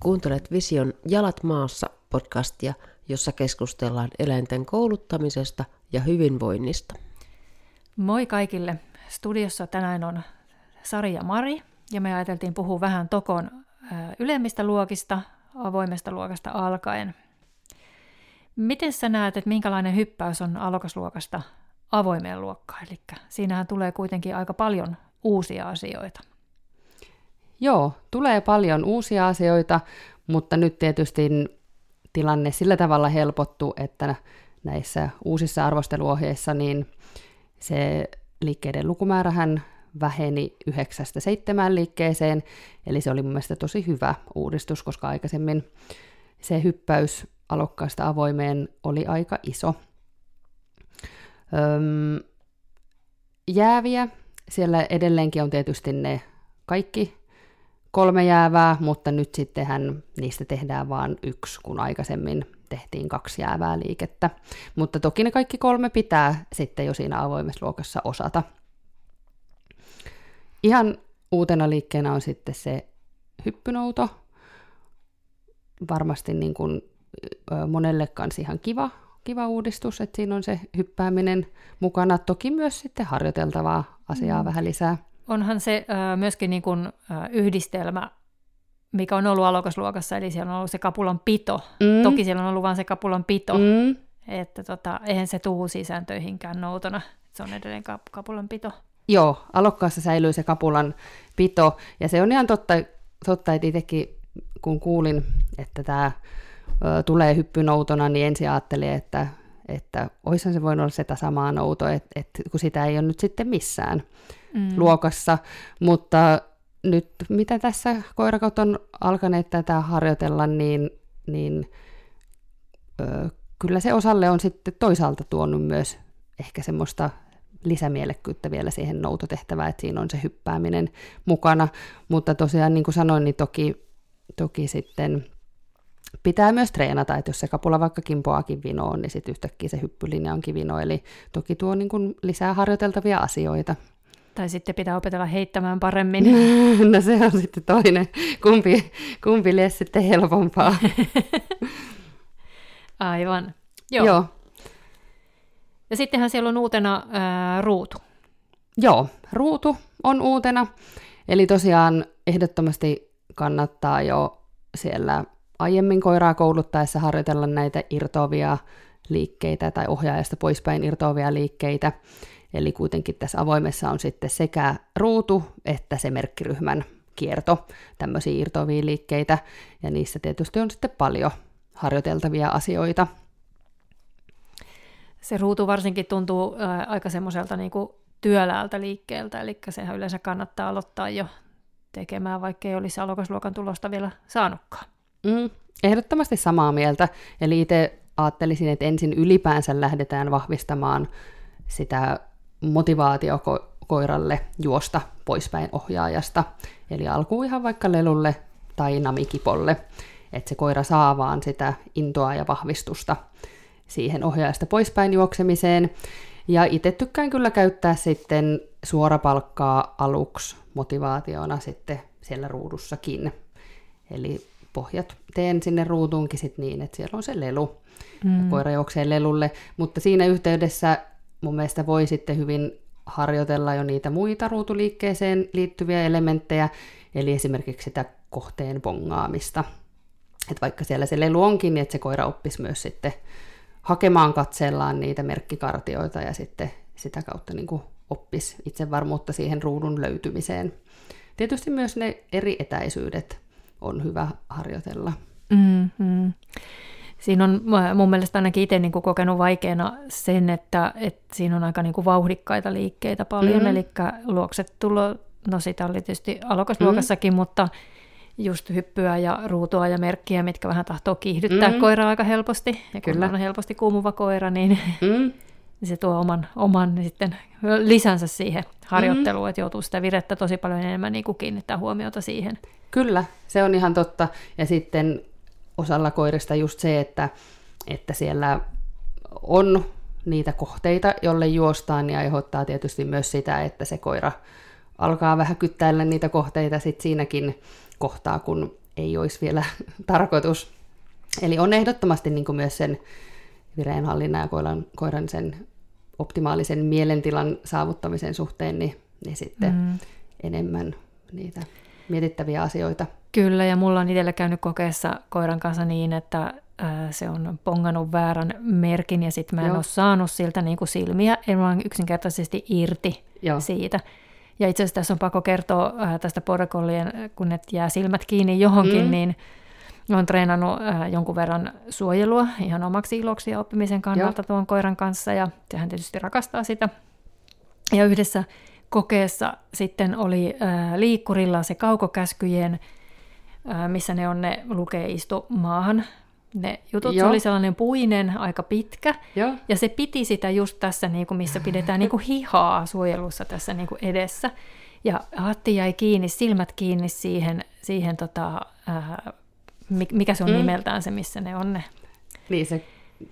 Kuuntelet Vision Jalat maassa podcastia, jossa keskustellaan eläinten kouluttamisesta ja hyvinvoinnista. Moi kaikille. Studiossa tänään on Sari ja Mari, ja me ajateltiin puhua vähän Tokon ylemmistä luokista, avoimesta luokasta alkaen. Miten sä näet, että minkälainen hyppäys on alokasluokasta avoimeen luokkaan? Eli siinähän tulee kuitenkin aika paljon uusia asioita. Joo, tulee paljon uusia asioita, mutta nyt tietysti tilanne sillä tavalla helpottuu, että näissä uusissa arvosteluohjeissa niin se liikkeiden lukumäärähän väheni yhdeksästä seitsemään liikkeeseen, eli se oli mun mielestä tosi hyvä uudistus, koska aikaisemmin se hyppäys alokkaasta avoimeen oli aika iso. Öm, jääviä, siellä edelleenkin on tietysti ne kaikki kolme jäävää, mutta nyt sittenhän niistä tehdään vain yksi, kun aikaisemmin tehtiin kaksi jäävää liikettä. Mutta toki ne kaikki kolme pitää sitten jo siinä avoimessa luokassa osata. Ihan uutena liikkeenä on sitten se hyppynouto. Varmasti niin kuin monelle kanssa ihan kiva, kiva uudistus, että siinä on se hyppääminen mukana. Toki myös sitten harjoiteltavaa asiaa mm. vähän lisää. Onhan se äh, myöskin niin kuin, äh, yhdistelmä, mikä on ollut alokasluokassa, eli siellä on ollut se kapulan pito. Mm. Toki siellä on ollut vain se kapulan pito, mm. että tota, eihän se tuu sisääntöihinkään noutona. Se on edelleen kap- kapulan pito. Joo, alokkaassa säilyy se kapulan pito, ja se on ihan totta, totta että itsekin kun kuulin, että tämä tulee hyppynoutona, niin ensin ajattelin, että, että olisihan se voinut olla sitä samaa nouto, että, että kun sitä ei ole nyt sitten missään mm. luokassa, mutta nyt mitä tässä koirakaut on alkaneet tätä harjoitella, niin, niin ö, kyllä se osalle on sitten toisaalta tuonut myös ehkä semmoista lisämielekkyyttä vielä siihen noutotehtävään, että siinä on se hyppääminen mukana. Mutta tosiaan, niin kuin sanoin, niin toki, toki sitten pitää myös treenata, että jos se kapula vaikka kimpoakin vinoon, niin sitten yhtäkkiä se hyppylinja onkin vino. Eli toki tuo niin kuin lisää harjoiteltavia asioita. Tai sitten pitää opetella heittämään paremmin. no se on sitten toinen. Kumpi, kumpi lie sitten helpompaa. Aivan. Joo. Joo. Ja sittenhän siellä on uutena ää, ruutu. Joo, ruutu on uutena. Eli tosiaan ehdottomasti kannattaa jo siellä aiemmin koiraa kouluttaessa harjoitella näitä irtoavia liikkeitä tai ohjaajasta poispäin irtoavia liikkeitä. Eli kuitenkin tässä avoimessa on sitten sekä ruutu että se merkkiryhmän kierto, tämmöisiä irtoavia liikkeitä, ja niissä tietysti on sitten paljon harjoiteltavia asioita – se ruutu varsinkin tuntuu aika semmoiselta niin työläältä liikkeeltä, eli sehän yleensä kannattaa aloittaa jo tekemään, vaikka ei olisi alokasluokan tulosta vielä saanutkaan. Mm, ehdottomasti samaa mieltä. Eli itse ajattelisin, että ensin ylipäänsä lähdetään vahvistamaan sitä motivaatio koiralle juosta poispäin ohjaajasta. Eli alkuun ihan vaikka lelulle tai namikipolle, että se koira saa vaan sitä intoa ja vahvistusta siihen ohjaajasta poispäin juoksemiseen. Ja itse tykkään kyllä käyttää sitten suorapalkkaa aluksi motivaationa sitten siellä ruudussakin. Eli pohjat teen sinne ruutuunkin sit niin, että siellä on se lelu. Mm. Koira juoksee lelulle, mutta siinä yhteydessä mun mielestä voi sitten hyvin harjoitella jo niitä muita ruutuliikkeeseen liittyviä elementtejä, eli esimerkiksi sitä kohteen bongaamista. Että vaikka siellä se lelu onkin, niin että se koira oppisi myös sitten hakemaan katsellaan niitä merkkikartioita ja sitten sitä kautta niin kuin oppisi itsevarmuutta siihen ruudun löytymiseen. Tietysti myös ne eri etäisyydet on hyvä harjoitella. Mm-hmm. Siinä on mun mielestä ainakin itse niin kuin kokenut vaikeana sen, että, että siinä on aika niin kuin vauhdikkaita liikkeitä paljon, mm-hmm. eli luokset tulo, no sitä oli tietysti alokasluokassakin, mm-hmm. mutta just hyppyä ja ruutua ja merkkiä, mitkä vähän tahtoo kiihdyttää mm. koiraa aika helposti. Ja kun Kyllä. on helposti kuumuva koira, niin mm. Se tuo oman, oman sitten lisänsä siihen harjoitteluun, mm. että joutuu sitä virettä tosi paljon enemmän niin kuin kiinnittää huomiota siihen. Kyllä, se on ihan totta. Ja sitten osalla koirista just se, että, että siellä on niitä kohteita, jolle juostaan, ja aiheuttaa tietysti myös sitä, että se koira alkaa vähän kyttäillä niitä kohteita sit siinäkin kohtaa, kun ei olisi vielä tarkoitus. Eli on ehdottomasti niin myös sen vireenhallinnan ja koiran, koiran sen optimaalisen mielentilan saavuttamisen suhteen, niin, niin sitten mm. enemmän niitä mietittäviä asioita. Kyllä, ja mulla on itsellä käynyt kokeessa koiran kanssa niin, että se on pongannut väärän merkin, ja sitten mä en Joo. ole saanut siltä niin kuin silmiä, en vaan yksinkertaisesti irti Joo. siitä. Ja itse asiassa tässä on pakko kertoa tästä porkollien, kun ne jää silmät kiinni johonkin, mm. niin olen treenannut jonkun verran suojelua ihan omaksi iloksi ja oppimisen kannalta Joo. tuon koiran kanssa, ja sehän tietysti rakastaa sitä. Ja yhdessä kokeessa sitten oli liikkurilla se kaukokäskyjen, missä ne on, ne lukee istu maahan ne jutut. Joo. Se oli sellainen puinen, aika pitkä, Joo. ja se piti sitä just tässä, niin kuin, missä pidetään niin kuin hihaa suojelussa tässä niin kuin edessä. Ja Hatti jäi kiinni, silmät kiinni siihen, siihen tota, äh, mikä se on mm. nimeltään se, missä ne on ne. Niin se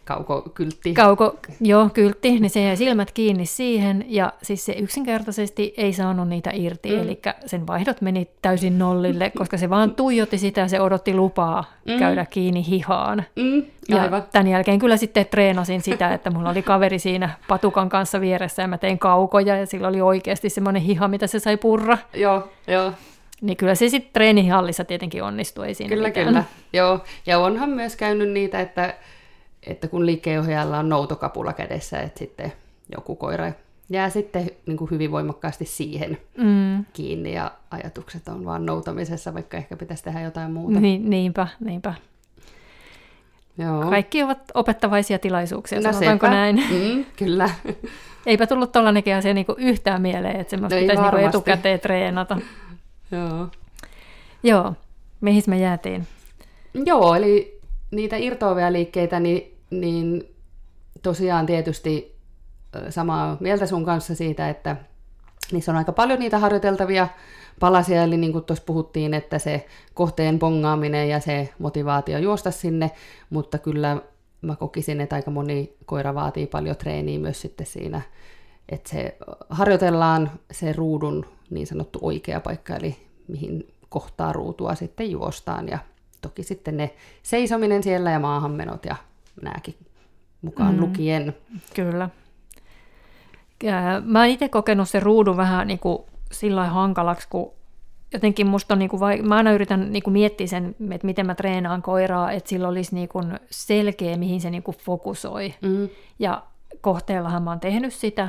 kaukokyltti. Kauko, joo, kyltti, niin se jäi silmät kiinni siihen, ja siis se yksinkertaisesti ei saanut niitä irti, mm. eli sen vaihdot meni täysin nollille, koska se vaan tuijotti sitä, se odotti lupaa mm. käydä kiinni hihaan. Mm. Ja Aivan. tämän jälkeen kyllä sitten treenasin sitä, että mulla oli kaveri siinä patukan kanssa vieressä, ja mä tein kaukoja, ja sillä oli oikeasti semmoinen hiha, mitä se sai purra. Joo, joo. Niin kyllä se sitten treenihallissa tietenkin onnistui, ei siinä Kyllä, mitään. kyllä. Joo, ja onhan myös käynyt niitä, että että kun liikkeenjohtajalla on noutokapula kädessä, että sitten joku koira jää sitten niin kuin hyvin voimakkaasti siihen mm. kiinni ja ajatukset on vaan noutamisessa, vaikka ehkä pitäisi tehdä jotain muuta. Niin, niinpä, niinpä. Joo. Kaikki ovat opettavaisia tilaisuuksia, no sanotaanko sepä. näin? Mm, kyllä. Eipä tullut tuollainenkin asia niin yhtään mieleen, että semmoista no pitäisi niin etukäteen treenata. Joo. Joo, mihin me jäätiin? Joo, eli niitä irtoavia liikkeitä, niin, niin tosiaan tietysti samaa mieltä sun kanssa siitä, että niissä on aika paljon niitä harjoiteltavia palasia, eli niin kuin tuossa puhuttiin, että se kohteen pongaaminen ja se motivaatio juosta sinne, mutta kyllä mä kokisin, että aika moni koira vaatii paljon treeniä myös sitten siinä, että se harjoitellaan se ruudun niin sanottu oikea paikka, eli mihin kohtaa ruutua sitten juostaan ja toki sitten ne seisominen siellä ja maahanmenot ja nämäkin mukaan mm, lukien. Kyllä. Mä oon itse kokenut sen ruudun vähän niin kuin sillä hankalaksi, kun jotenkin musta on, niin kuin, mä aina yritän niin kuin miettiä sen, että miten mä treenaan koiraa, että sillä olisi niin kuin selkeä, mihin se niin kuin fokusoi. Mm. Ja kohteellahan mä oon tehnyt sitä,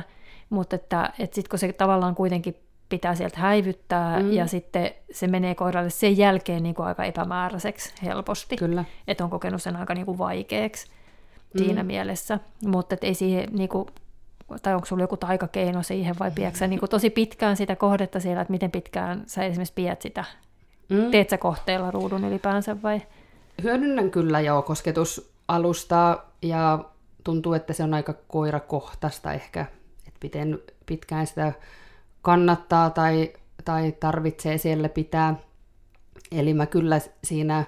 mutta että, että sitten kun se tavallaan kuitenkin pitää sieltä häivyttää mm. ja sitten se menee koiralle sen jälkeen niin kuin aika epämääräiseksi helposti. Kyllä. Että on kokenut sen aika niin kuin vaikeaksi mm. siinä mielessä. Mutta ei siihen, niin kuin, tai onko sulla joku taikakeino siihen vai pidätkö niin kuin tosi pitkään sitä kohdetta siellä, että miten pitkään sä esimerkiksi pidät sitä? Mm. Teet sä kohteella ruudun ylipäänsä vai? Hyödynnän kyllä jo kosketusalusta ja tuntuu, että se on aika koirakohtaista ehkä, että miten pitkään sitä kannattaa tai, tai tarvitsee siellä pitää. Eli mä kyllä siinä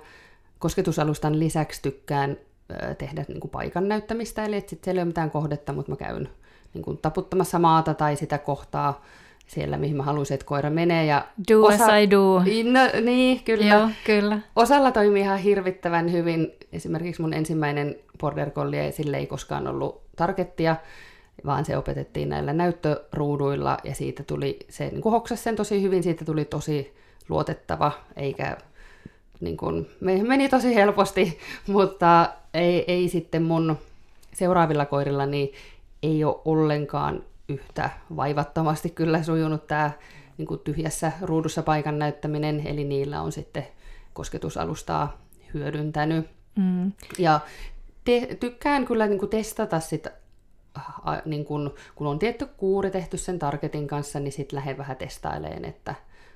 kosketusalustan lisäksi tykkään tehdä niin kuin paikan näyttämistä, eli että sit siellä ei ole mitään kohdetta, mutta mä käyn niin kuin taputtamassa maata tai sitä kohtaa siellä, mihin mä haluaisin, että koira menee. Ja do osa... as I do. No, niin, kyllä. Joo, kyllä. Osalla toimii ihan hirvittävän hyvin. Esimerkiksi mun ensimmäinen border collie, sille ei koskaan ollut targettia, vaan se opetettiin näillä näyttöruuduilla ja siitä tuli, se niin hoksasi sen tosi hyvin, siitä tuli tosi luotettava, eikä niin kuin, meni tosi helposti, mutta ei, ei sitten mun seuraavilla koirilla niin ei ole ollenkaan yhtä vaivattomasti kyllä sujunut tämä niin kuin tyhjässä ruudussa paikan näyttäminen, eli niillä on sitten kosketusalustaa hyödyntänyt. Mm. Ja te, tykkään kyllä niin kuin testata sitä a, niin kun, kun on tietty kuuri tehty sen targetin kanssa, niin sitten lähden vähän testaileen, että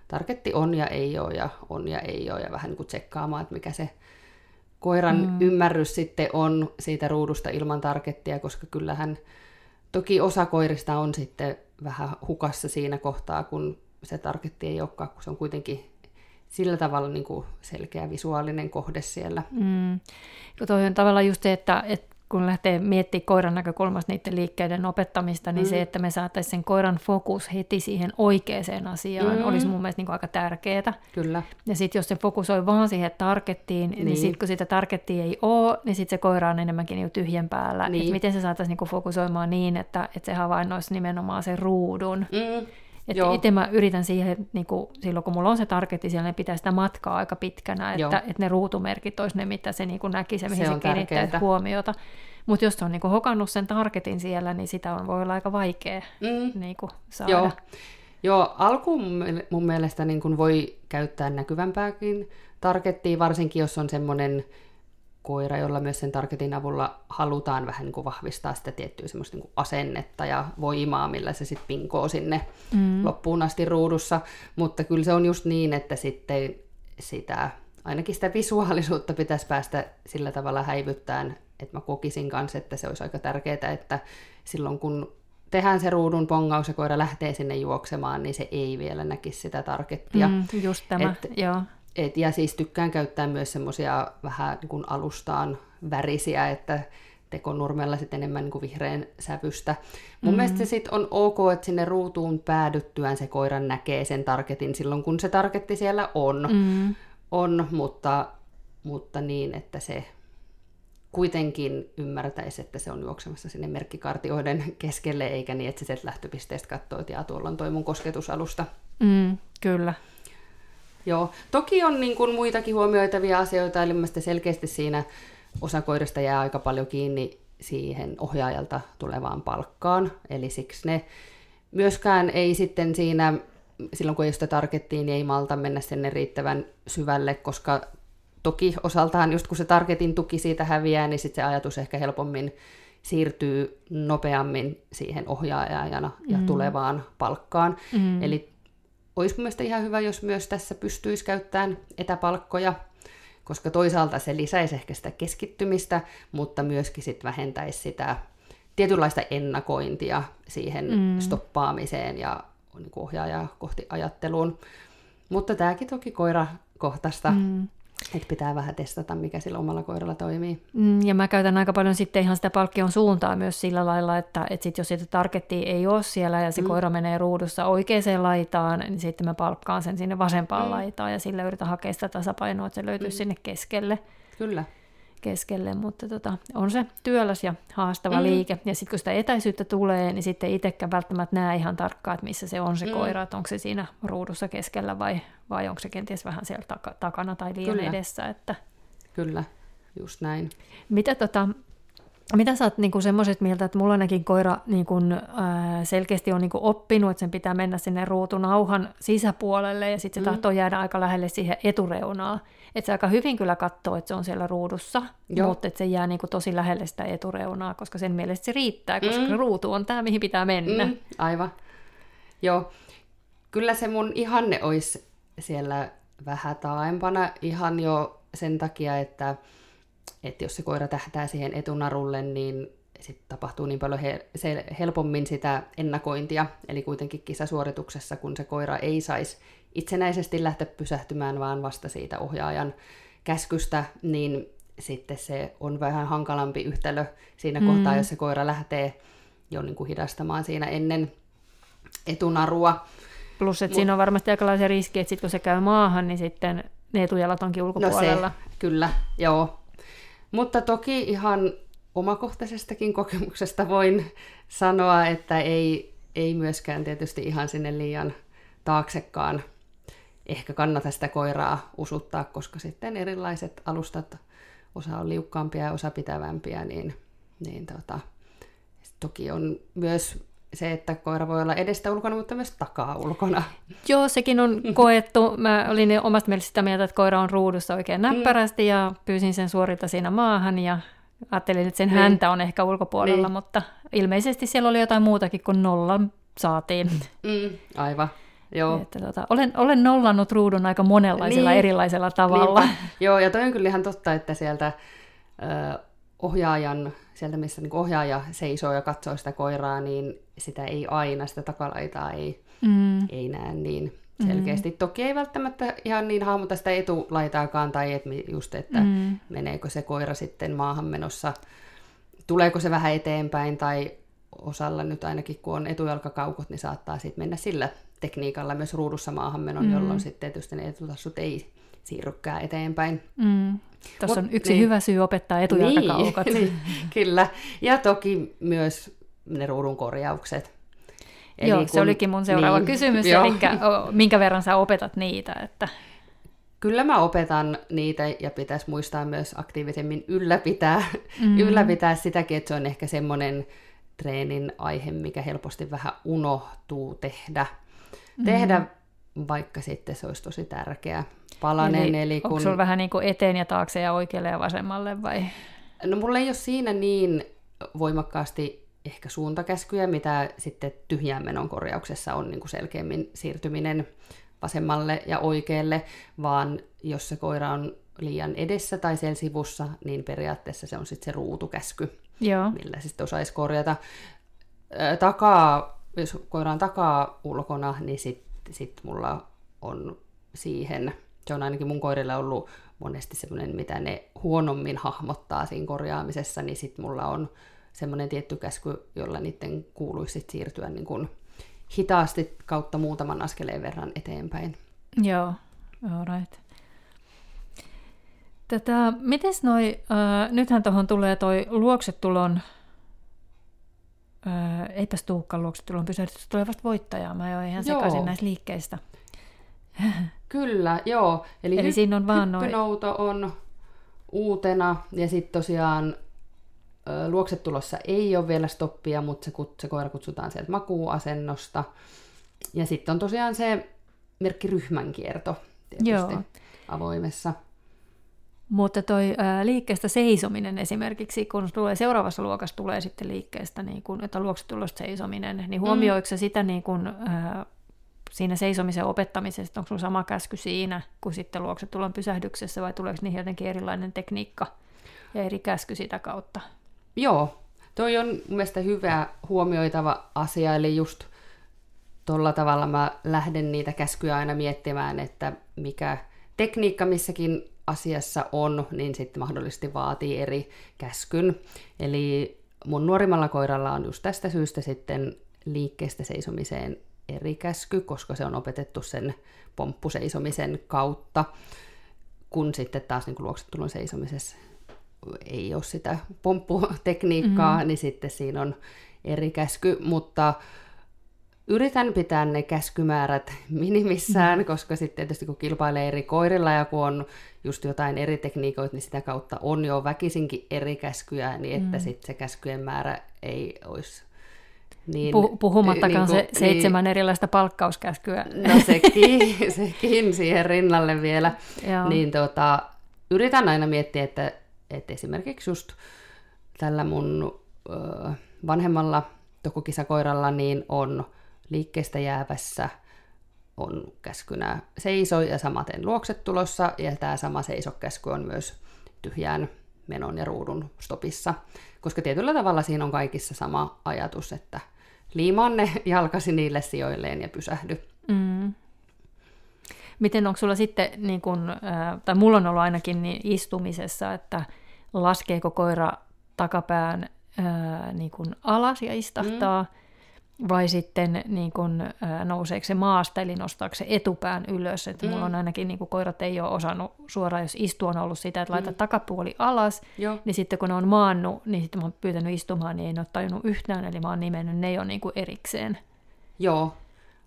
targetti on ja ei ole ja on ja ei ole ja vähän niin kuin tsekkaamaan, että mikä se koiran mm. ymmärrys sitten on siitä ruudusta ilman targettia, koska kyllähän toki osa koirista on sitten vähän hukassa siinä kohtaa, kun se targetti ei olekaan, kun se on kuitenkin sillä tavalla niin kuin selkeä visuaalinen kohde siellä. Mm. Toi on tavallaan just se, että, että kun lähtee miettimään koiran näkökulmasta niiden liikkeiden opettamista, niin mm. se, että me saataisiin sen koiran fokus heti siihen oikeaan asiaan, mm. olisi mun mielestä niin kuin aika tärkeää. Kyllä. Ja sitten jos se fokusoi vaan siihen targettiin, niin, niin sitten kun sitä targettia ei ole, niin sitten se koira on enemmänkin niin tyhjän päällä. Niin. Et miten se saataisiin niin fokusoimaan niin, että, että se havainnoisi nimenomaan sen ruudun. Mm. Että itse mä yritän siihen, niin kuin, silloin kun mulla on se targetti siellä, niin pitää sitä matkaa aika pitkänä, että, että ne ruutumerkit olisi ne, mitä se niin kuin näki, se mihin se, se kiinnittää huomiota. Mutta jos se on niin kuin hokannut sen targetin siellä, niin sitä on, voi olla aika vaikea mm. niin kuin, saada. Joo. Joo, alkuun mun mielestä niin kuin voi käyttää näkyvämpääkin targettia, varsinkin jos on semmoinen koira, jolla myös sen targetin avulla halutaan vähän niin kuin vahvistaa sitä tiettyä semmoista niin kuin asennetta ja voimaa, millä se sitten pinkoo sinne mm. loppuun asti ruudussa. Mutta kyllä se on just niin, että sitten sitä, ainakin sitä visuaalisuutta pitäisi päästä sillä tavalla häivyttämään, että mä kokisin kanssa, että se olisi aika tärkeää, että silloin kun tehdään se ruudun pongaus ja koira lähtee sinne juoksemaan, niin se ei vielä näkisi sitä targettia. Mm, just tämä, Et, joo. Et, ja siis tykkään käyttää myös semmoisia vähän niin kuin alustaan värisiä, että tekonurmella sitten enemmän niin kuin vihreän sävystä. Mun mm. mielestä se sitten on ok, että sinne ruutuun päädyttyään se koiran näkee sen targetin silloin, kun se targetti siellä on. Mm. On, mutta, mutta niin, että se kuitenkin ymmärtäisi, että se on juoksemassa sinne merkkikartioiden keskelle, eikä niin, että se sieltä lähtöpisteestä katsoo, että tuolla on toi mun kosketusalusta. Mm, kyllä. Joo, toki on niin kuin muitakin huomioitavia asioita, eli selkeästi siinä osa koirista jää aika paljon kiinni siihen ohjaajalta tulevaan palkkaan, eli siksi ne myöskään ei sitten siinä, silloin kun ei sitä targettiin, niin ei malta mennä sinne riittävän syvälle, koska toki osaltaan just kun se targetin tuki siitä häviää, niin sitten se ajatus ehkä helpommin siirtyy nopeammin siihen ohjaajana ja mm. tulevaan palkkaan. Mm. Eli olisi mun mielestä ihan hyvä, jos myös tässä pystyisi käyttämään etäpalkkoja, koska toisaalta se lisäisi ehkä sitä keskittymistä, mutta myöskin sit vähentäisi sitä tietynlaista ennakointia siihen mm. stoppaamiseen ja niin ohjaajaa kohti ajatteluun. Mutta tämäkin toki koirakohtaista. Mm. Että pitää vähän testata, mikä sillä omalla koiralla toimii. Mm, ja mä käytän aika paljon sitten ihan sitä palkkion suuntaa myös sillä lailla, että, että sit jos sitä targettia ei ole siellä ja se mm. koira menee ruudussa oikeaan laitaan, niin sitten mä palkkaan sen sinne vasempaan mm. laitaan ja sillä yritän hakea sitä tasapainoa, että se löytyy mm. sinne keskelle. Kyllä keskelle, mutta tota, on se työläs ja haastava mm. liike. Ja sitten kun sitä etäisyyttä tulee, niin sitten itsekään välttämättä näe ihan tarkkaan, että missä se on se mm. koira, että onko se siinä ruudussa keskellä vai, vai onko se kenties vähän siellä taka, takana tai liian Kyllä. edessä. Että... Kyllä, just näin. Mitä tota, mitä sä oot niin semmoiset mieltä, että mulla ainakin koira niin kuin, ää, selkeästi on niin kuin oppinut, että sen pitää mennä sinne ruutunauhan sisäpuolelle ja sitten se mm. tahtoo jäädä aika lähelle siihen etureunaan. Että se aika hyvin kyllä katsoo, että se on siellä ruudussa, Joo. mutta että se jää niin kuin tosi lähelle sitä etureunaa, koska sen mielestä se riittää, koska mm. ruutu on tämä, mihin pitää mennä. Mm, aivan. Joo. Kyllä se mun ihanne olisi siellä vähän taaempana ihan jo sen takia, että että jos se koira tähtää siihen etunarulle, niin sitten tapahtuu niin paljon he, se helpommin sitä ennakointia. Eli kuitenkin kisasuorituksessa, kun se koira ei saisi itsenäisesti lähteä pysähtymään, vaan vasta siitä ohjaajan käskystä, niin sitten se on vähän hankalampi yhtälö siinä mm. kohtaa, jos se koira lähtee jo niin kuin hidastamaan siinä ennen etunarua. Plus, että Mut, siinä on varmasti aikalaisia riski, että sit kun se käy maahan, niin sitten ne etujalat onkin ulkopuolella. No se, kyllä, joo. Mutta toki ihan omakohtaisestakin kokemuksesta voin sanoa, että ei, ei myöskään tietysti ihan sinne liian taaksekaan ehkä kannata sitä koiraa usuttaa, koska sitten erilaiset alustat, osa on liukkaampia ja osa pitävämpiä, niin, niin tota, toki on myös se, että koira voi olla edestä ulkona, mutta myös takaa ulkona. Joo, sekin on koettu. Mä olin omasta mielestä sitä mieltä, että koira on ruudussa oikein näppärästi mm. ja pyysin sen suorilta siinä maahan ja ajattelin, että sen niin. häntä on ehkä ulkopuolella, niin. mutta ilmeisesti siellä oli jotain muutakin kuin nolla saatiin. Mm, aivan. Joo. Että, tota, olen, olen nollannut ruudun aika monenlaisella niin. erilaisella tavalla. Niinpä. Joo, ja toi on kyllä ihan totta, että sieltä ö, ohjaajan, sieltä missä niin ohjaaja seisoo ja katsoo sitä koiraa, niin sitä ei aina, sitä takalaitaa ei, mm. ei näe niin selkeästi. Mm. Toki ei välttämättä ihan niin hahmota sitä etulaitaakaan, tai et just, että mm. meneekö se koira sitten maahan menossa tuleeko se vähän eteenpäin tai osalla nyt ainakin kun on etujalkakaukot, niin saattaa sitten mennä sillä tekniikalla myös ruudussa maahanmenon, mm. jolloin sitten tietysti ne etutassut ei siirrykään eteenpäin. Mm. Tuossa on yksi niin. hyvä syy opettaa etujalkakaukot. Niin, niin, kyllä. Ja toki myös ne ruudun korjaukset. Eli Joo, kun, se olikin mun seuraava niin, kysymys, jo. eli minkä verran sä opetat niitä? Että... Kyllä mä opetan niitä ja pitäisi muistaa myös aktiivisemmin ylläpitää, mm. ylläpitää sitäkin, että se on ehkä semmoinen treenin aihe, mikä helposti vähän unohtuu tehdä. Mm. Tehdä, vaikka sitten se olisi tosi tärkeä palanen. Eli, eli kun... Onko sulla vähän niin kuin eteen ja taakse ja oikealle ja vasemmalle vai? No mulla ei ole siinä niin voimakkaasti ehkä suuntakäskyjä, mitä sitten tyhjään menon korjauksessa on niin kuin selkeämmin siirtyminen vasemmalle ja oikealle, vaan jos se koira on liian edessä tai siellä sivussa, niin periaatteessa se on sitten se ruutukäsky, Joo. millä sitten osaisi korjata. Takaa, jos koira on takaa ulkona, niin sitten sit mulla on siihen, se on ainakin mun koirille ollut monesti semmoinen, mitä ne huonommin hahmottaa siinä korjaamisessa, niin sitten mulla on semmoinen tietty käsky, jolla niiden kuuluisi sit siirtyä niin kuin hitaasti kautta muutaman askeleen verran eteenpäin. Joo, right. Tätä, mites noi, äh, nythän tuohon tulee toi luoksetulon, äh, eipäs tuukkaan luoksetulon pysähdys, tulee vasta voittajaa, mä jo ihan sekaisin näistä liikkeistä. Kyllä, joo. Eli, Eli hy- siinä on vaan noin... on uutena, ja sitten tosiaan luoksetulossa ei ole vielä stoppia, mutta se, se koira kutsutaan sieltä makuuasennosta. Ja sitten on tosiaan se merkki ryhmänkierto tietysti Joo. avoimessa. Mutta toi ää, liikkeestä seisominen esimerkiksi, kun tulee seuraavassa luokassa tulee sitten liikkeestä, niin kun, että luoksetulosta seisominen, niin huomioiko mm. sitä niin kun, ää, siinä seisomisen opettamisessa, onko sinulla sama käsky siinä kuin sitten luoksetulon pysähdyksessä vai tuleeko niihin jotenkin erilainen tekniikka ja eri käsky sitä kautta? Joo, toi on mun mielestä hyvä huomioitava asia, eli just tuolla tavalla mä lähden niitä käskyjä aina miettimään, että mikä tekniikka missäkin asiassa on, niin sitten mahdollisesti vaatii eri käskyn. Eli mun nuorimmalla koiralla on just tästä syystä sitten liikkeestä seisomiseen eri käsky, koska se on opetettu sen pomppuseisomisen kautta, kun sitten taas niin luoksetulon seisomisessa ei ole sitä pompputekniikkaa, mm-hmm. niin sitten siinä on eri käsky, mutta yritän pitää ne käskymäärät minimissään, koska sitten tietysti kun kilpailee eri koirilla ja kun on just jotain eri tekniikoita, niin sitä kautta on jo väkisinkin eri käskyjä, niin että mm. sitten se käskyjen määrä ei olisi niin, Puhumattakaan niin kuin, se seitsemän niin, erilaista palkkauskäskyä. No sekin, sekin siihen rinnalle vielä. Niin tota, yritän aina miettiä, että että esimerkiksi just tällä mun ö, vanhemmalla tokukisakoiralla niin on liikkeestä jäävässä on käskynä seiso ja samaten luokset tulossa, ja tämä sama seisokäsky on myös tyhjään menon ja ruudun stopissa, koska tietyllä tavalla siinä on kaikissa sama ajatus, että liimaan ne jalkasi niille sijoilleen ja pysähdy. Mm. Miten onko sulla sitten, niin kun, tai mulla on ollut ainakin niin istumisessa, että laskeeko koira takapään ää, niin kun alas ja istahtaa, mm. Vai sitten niin kun, nouseeko se maasta, eli nostaako se etupään ylös. Että mm. Mulla on ainakin, niin kun koirat ei ole osannut suoraan, jos istu on ollut sitä, että laita mm. takapuoli alas, Joo. niin sitten kun ne on maannut, niin sitten mä oon pyytänyt istumaan, niin ei ne ole tajunnut yhtään, eli mä oon nimennyt ne jo niin erikseen. Joo,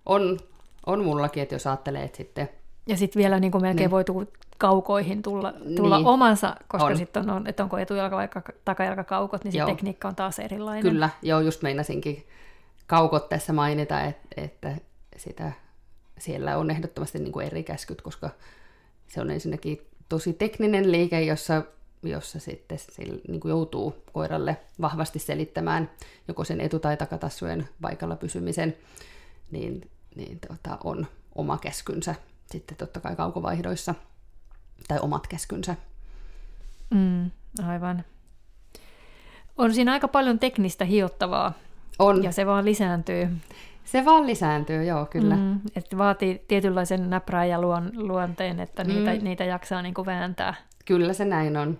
on, on mullakin, että jos ajattelee, että sitten ja sitten vielä niin kuin melkein niin. voi kaukoihin tulla, tulla niin. omansa, koska sitten on, että onko etujalka vai takajalka kaukot, niin se tekniikka on taas erilainen. Kyllä, joo, just meinasinkin kaukot tässä mainita, että, sitä, siellä on ehdottomasti niin kuin eri käskyt, koska se on ensinnäkin tosi tekninen liike, jossa, jossa sitten sillä, niin kuin joutuu koiralle vahvasti selittämään joko sen etu- tai takatassujen paikalla pysymisen, niin, niin tota, on oma käskynsä sitten totta kai kaukovaihdoissa, tai omat käskynsä. Mm, aivan. On siinä aika paljon teknistä hiottavaa. On. Ja se vaan lisääntyy. Se vaan lisääntyy, joo, kyllä. Mm, että vaatii tietynlaisen näprää ja luon, luonteen, että niitä, mm. niitä jaksaa niin kuin vääntää. Kyllä se näin on.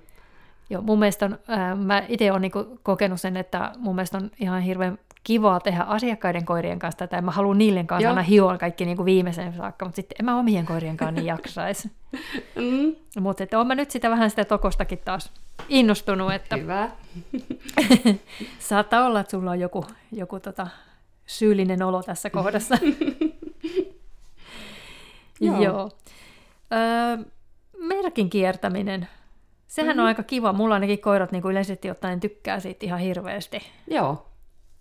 Joo, mun mielestä on, ää, mä itse olen niinku kokenut sen, että mun mielestä on ihan hirveän kivaa tehdä asiakkaiden koirien kanssa tätä, ja mä haluan niille kanssa Joo. aina hioa kaikki niin kuin viimeisen saakka, mutta sitten en mä omien koirien kanssa niin jaksaisi. Mm, mutta että oon mä nyt sitä vähän sitä tokostakin taas innostunut, että hyvä. saattaa olla, että sulla on joku, joku tota, syyllinen olo tässä kohdassa. Joo. Joo. Öö, merkin kiertäminen. Sehän Mhm. mm-hmm. on aika kiva. Mulla ainakin koirat niin kuin yleisesti ottaen tykkää siitä ihan hirveästi. Joo,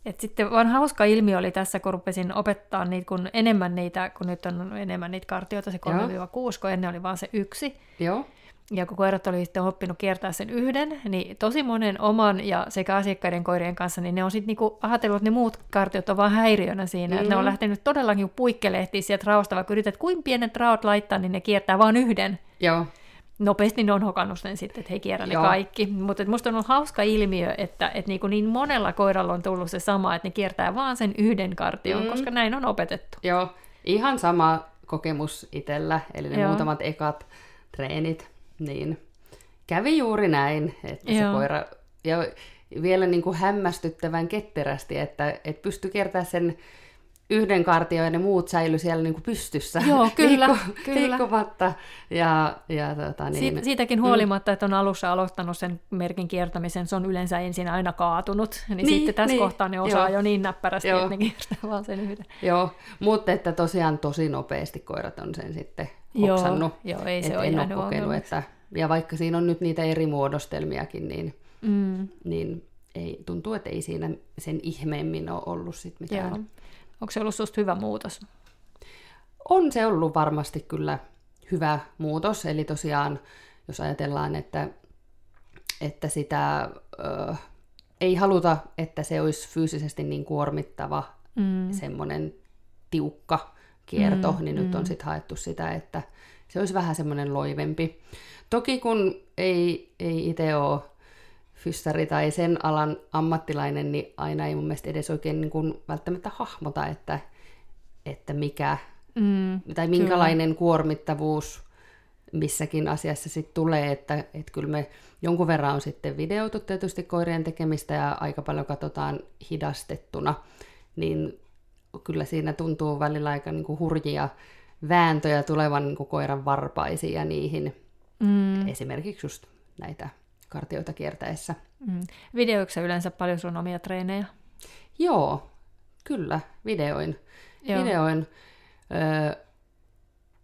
Et sitten vaan hauska ilmiö oli tässä, kun rupesin opettaa niitä, kun enemmän niitä, kun nyt on enemmän niitä kartioita, se 3-6, kun ennen oli vaan se yksi. joo. Ja kun koirat oli sitten oppinut kiertää sen yhden, niin tosi monen oman ja sekä asiakkaiden koirien kanssa, niin ne on sitten niinku ajatellut, että ne muut kartiot on vaan häiriönä siinä. Mm. Että ne on lähtenyt todellakin puikkelehtiin sieltä raosta, vaikka yrität kuin pienet raot laittaa, niin ne kiertää vain yhden. Joo, Nopeasti ne on hokannut sen sitten, että he kierrä ne Joo. kaikki. Mutta musta on ollut hauska ilmiö, että et niinku niin monella koiralla on tullut se sama, että ne kiertää vaan sen yhden kartion, mm. koska näin on opetettu. joo. Ihan sama kokemus itsellä, eli ne Joo. muutamat ekat treenit, niin kävi juuri näin, että se Joo. koira, ja vielä niin kuin hämmästyttävän ketterästi, että, että pystyi kiertämään sen yhden kartion ja ne muut säilyi siellä niin kuin pystyssä. Joo, kyllä, Liikku- kyllä. Liikkumatta. Ja, ja tota, niin, Siit, siitäkin huolimatta, että on alussa aloittanut sen merkin kiertämisen, se on yleensä ensin aina kaatunut, niin, Niin, sitten tässä niin, kohtaa ne osaa joo. jo niin näppärästi, Joo. että ne kiertää vaan sen yhden. Joo, mutta että tosiaan tosi nopeasti koirat on sen sitten Joo, hoksannut. joo, ei se ole en ole kokenut, ongelmaksi. että, ja vaikka siinä on nyt niitä eri muodostelmiakin, niin, Mm, niin ei, tuntuu, että ei siinä sen ihmeemmin ole ollut sit mitään. joo. Onko se ollut susta hyvä muutos? On se ollut varmasti kyllä hyvä muutos, eli tosiaan jos ajatellaan, että, että sitä ö, ei haluta, että se olisi fyysisesti niin kuormittava Mm, semmoinen tiukka kierto, Mm, niin nyt on mm. sitten haettu sitä, että se olisi vähän semmoinen loivempi. Toki kun ei, ei itse ole fyssari tai sen alan ammattilainen, niin aina ei mun mielestä edes oikein niin kuin välttämättä hahmota, että, että mikä mm, tai minkälainen kuormittavuus missäkin asiassa sitten tulee, että, että kyllä me jonkun verran on sitten videoitu tietysti koirien tekemistä ja aika paljon katsotaan hidastettuna, niin kyllä siinä tuntuu välillä aika niin kuin hurjia vääntöjä tulevan niin kuin koiran varpaisiin ja niihin. Mm, esimerkiksi just näitä kartioita kiertäessä. mm. Videoiko sä yleensä paljon sun omia treenejä? Joo, kyllä, videoin. Joo. videoin. Öö,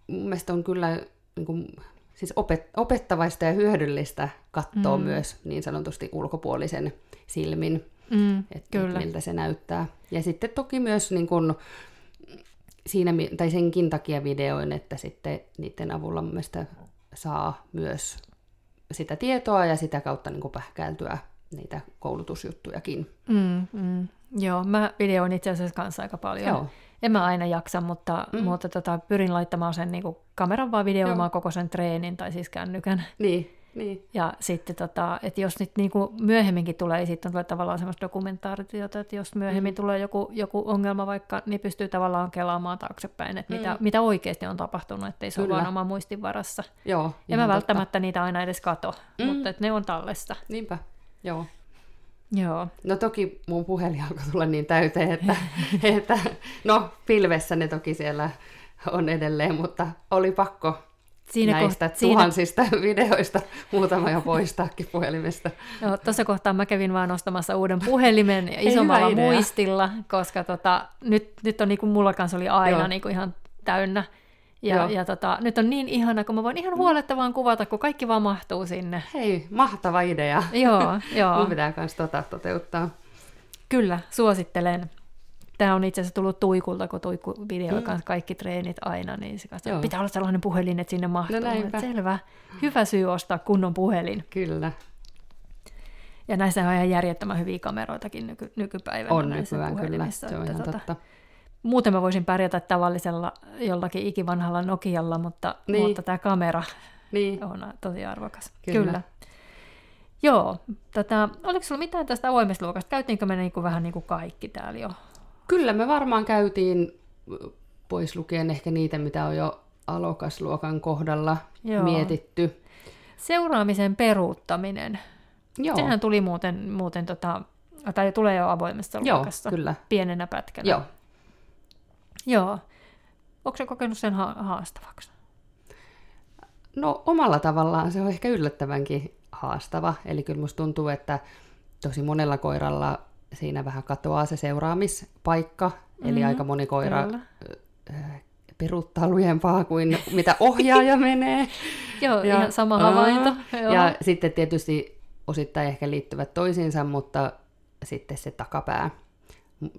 mun mielestä on kyllä niin kuin, siis opet, opettavaista ja hyödyllistä katsoa mm. Myös niin sanotusti ulkopuolisen silmin, Mm, että kyllä. miltä se näyttää. Ja sitten toki myös niin kuin, siinä, tai senkin takia videoin, että sitten niiden avulla mun mielestä saa myös sitä tietoa ja sitä kautta niin kuin pähkäiltyä niitä koulutusjuttujakin. Mm, mm. Joo, mä videoin itse asiassa kanssa aika paljon. Joo. En mä aina jaksa, mutta, Mm. mutta tota, pyrin laittamaan sen niin kameran vaan videoimaan Joo. koko sen treenin tai siis kännykän. Niin, niin. Ja sitten, tota, että jos nyt niin kuin myöhemminkin tulee, sitten tulee tavallaan semmoista dokumentaaritiota, että jos myöhemmin Mm. tulee joku, joku ongelma vaikka, niin pystyy tavallaan kelaamaan taaksepäin, että mitä, Mm. mitä oikeasti on tapahtunut, ettei se ole vaan oma muistin varassa. Joo, ihan mä totta. välttämättä niitä aina edes kato, mm. mutta että ne on tallessa. Niinpä, joo. Joo. No toki mun puhelin alkoi tulla niin täyteen, että, että no pilvessä ne toki siellä on edelleen, mutta oli pakko Siinä näistä koht- siinä- tuhansista videoista muutama jo poistaakin puhelimesta. Joo, tuossa kohtaa mä kävin vaan ostamassa uuden puhelimen isommalla hyvä idea. muistilla, koska tota, nyt, nyt on niin kuin mulla kanssa oli aina Joo. niin kuin ihan täynnä. Ja, Joo. ja tota, nyt on niin ihana, kun mä voin ihan huoletta vaan kuvata, kun kaikki vaan mahtuu sinne. Hei, mahtava idea. Joo, joo. Mun pitää myös tota toteuttaa. Kyllä, suosittelen. Tämä on itse asiassa tullut Tuikulta, kun Tuikku videoi Mm. kaikki treenit aina, niin se kanssa, pitää olla sellainen puhelin, että sinne mahtuu. No näinpä. Et selvä. Hyvä syy ostaa kunnon puhelin. Kyllä, Ja näissä on ihan järjettömän hyviä kameroitakin nyky, nykypäivänä. on nykyään kyllä, se on että ihan tota, totta. Muuten mä voisin pärjätä tavallisella jollakin ikivanhalla Nokialla, mutta, Niin. mutta tämä kamera Niin, on tosi arvokas. Kyllä. Kyllä. Joo, tota, oliko sulla mitään tästä avoimesta luokasta? Käytiinkö me niinku vähän niin kuin kaikki täällä jo? Kyllä me varmaan käytiin pois lukien ehkä niitä, mitä on jo alokasluokan kohdalla Joo. mietitty. Seuraamisen peruuttaminen. Joo, Sehän tuli muuten, muuten tota, tai tulee jo avoimessa Joo luokassa kyllä. pienenä pätkänä. Joo. Joo. Onko se kokenut sen ha- haastavaksi? No omalla tavallaan se on ehkä yllättävänkin haastava. Eli kyllä musta tuntuu, että tosi monella koiralla siinä vähän katoaa se seuraamispaikka. Mm-hmm. Eli aika moni koira kyllä. peruuttaa lujempaa kuin mitä ohjaaja menee. Joo, Ja- ihan sama Aa. havainto. Joo. Ja sitten tietysti osittain ehkä liittyvät toisiinsa, mutta sitten se takapää.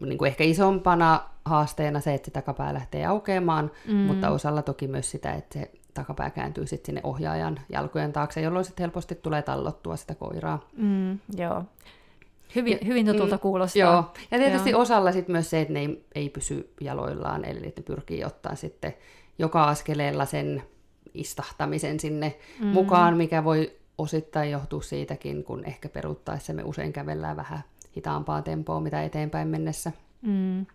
Niin kuin ehkä isompana haasteena se, että se takapää lähtee aukeamaan, mm. mutta osalla toki myös sitä, että se takapää kääntyy sitten sinne ohjaajan jalkojen taakse, jolloin sitten helposti tulee tallottua sitä koiraa. Mm, joo. Hyvin, hyvin tutulta mm, kuulostaa. Joo, ja tietysti Joo. osalla sitten myös se, että ne ei, ei pysy jaloillaan, eli että ne pyrkii ottaa sitten joka askeleella sen istahtamisen sinne mm. mukaan, mikä voi osittain johtua siitäkin, kun ehkä peruuttaessa me usein kävellään vähän hitaampaa tempoa, mitä eteenpäin mennessä. Mm,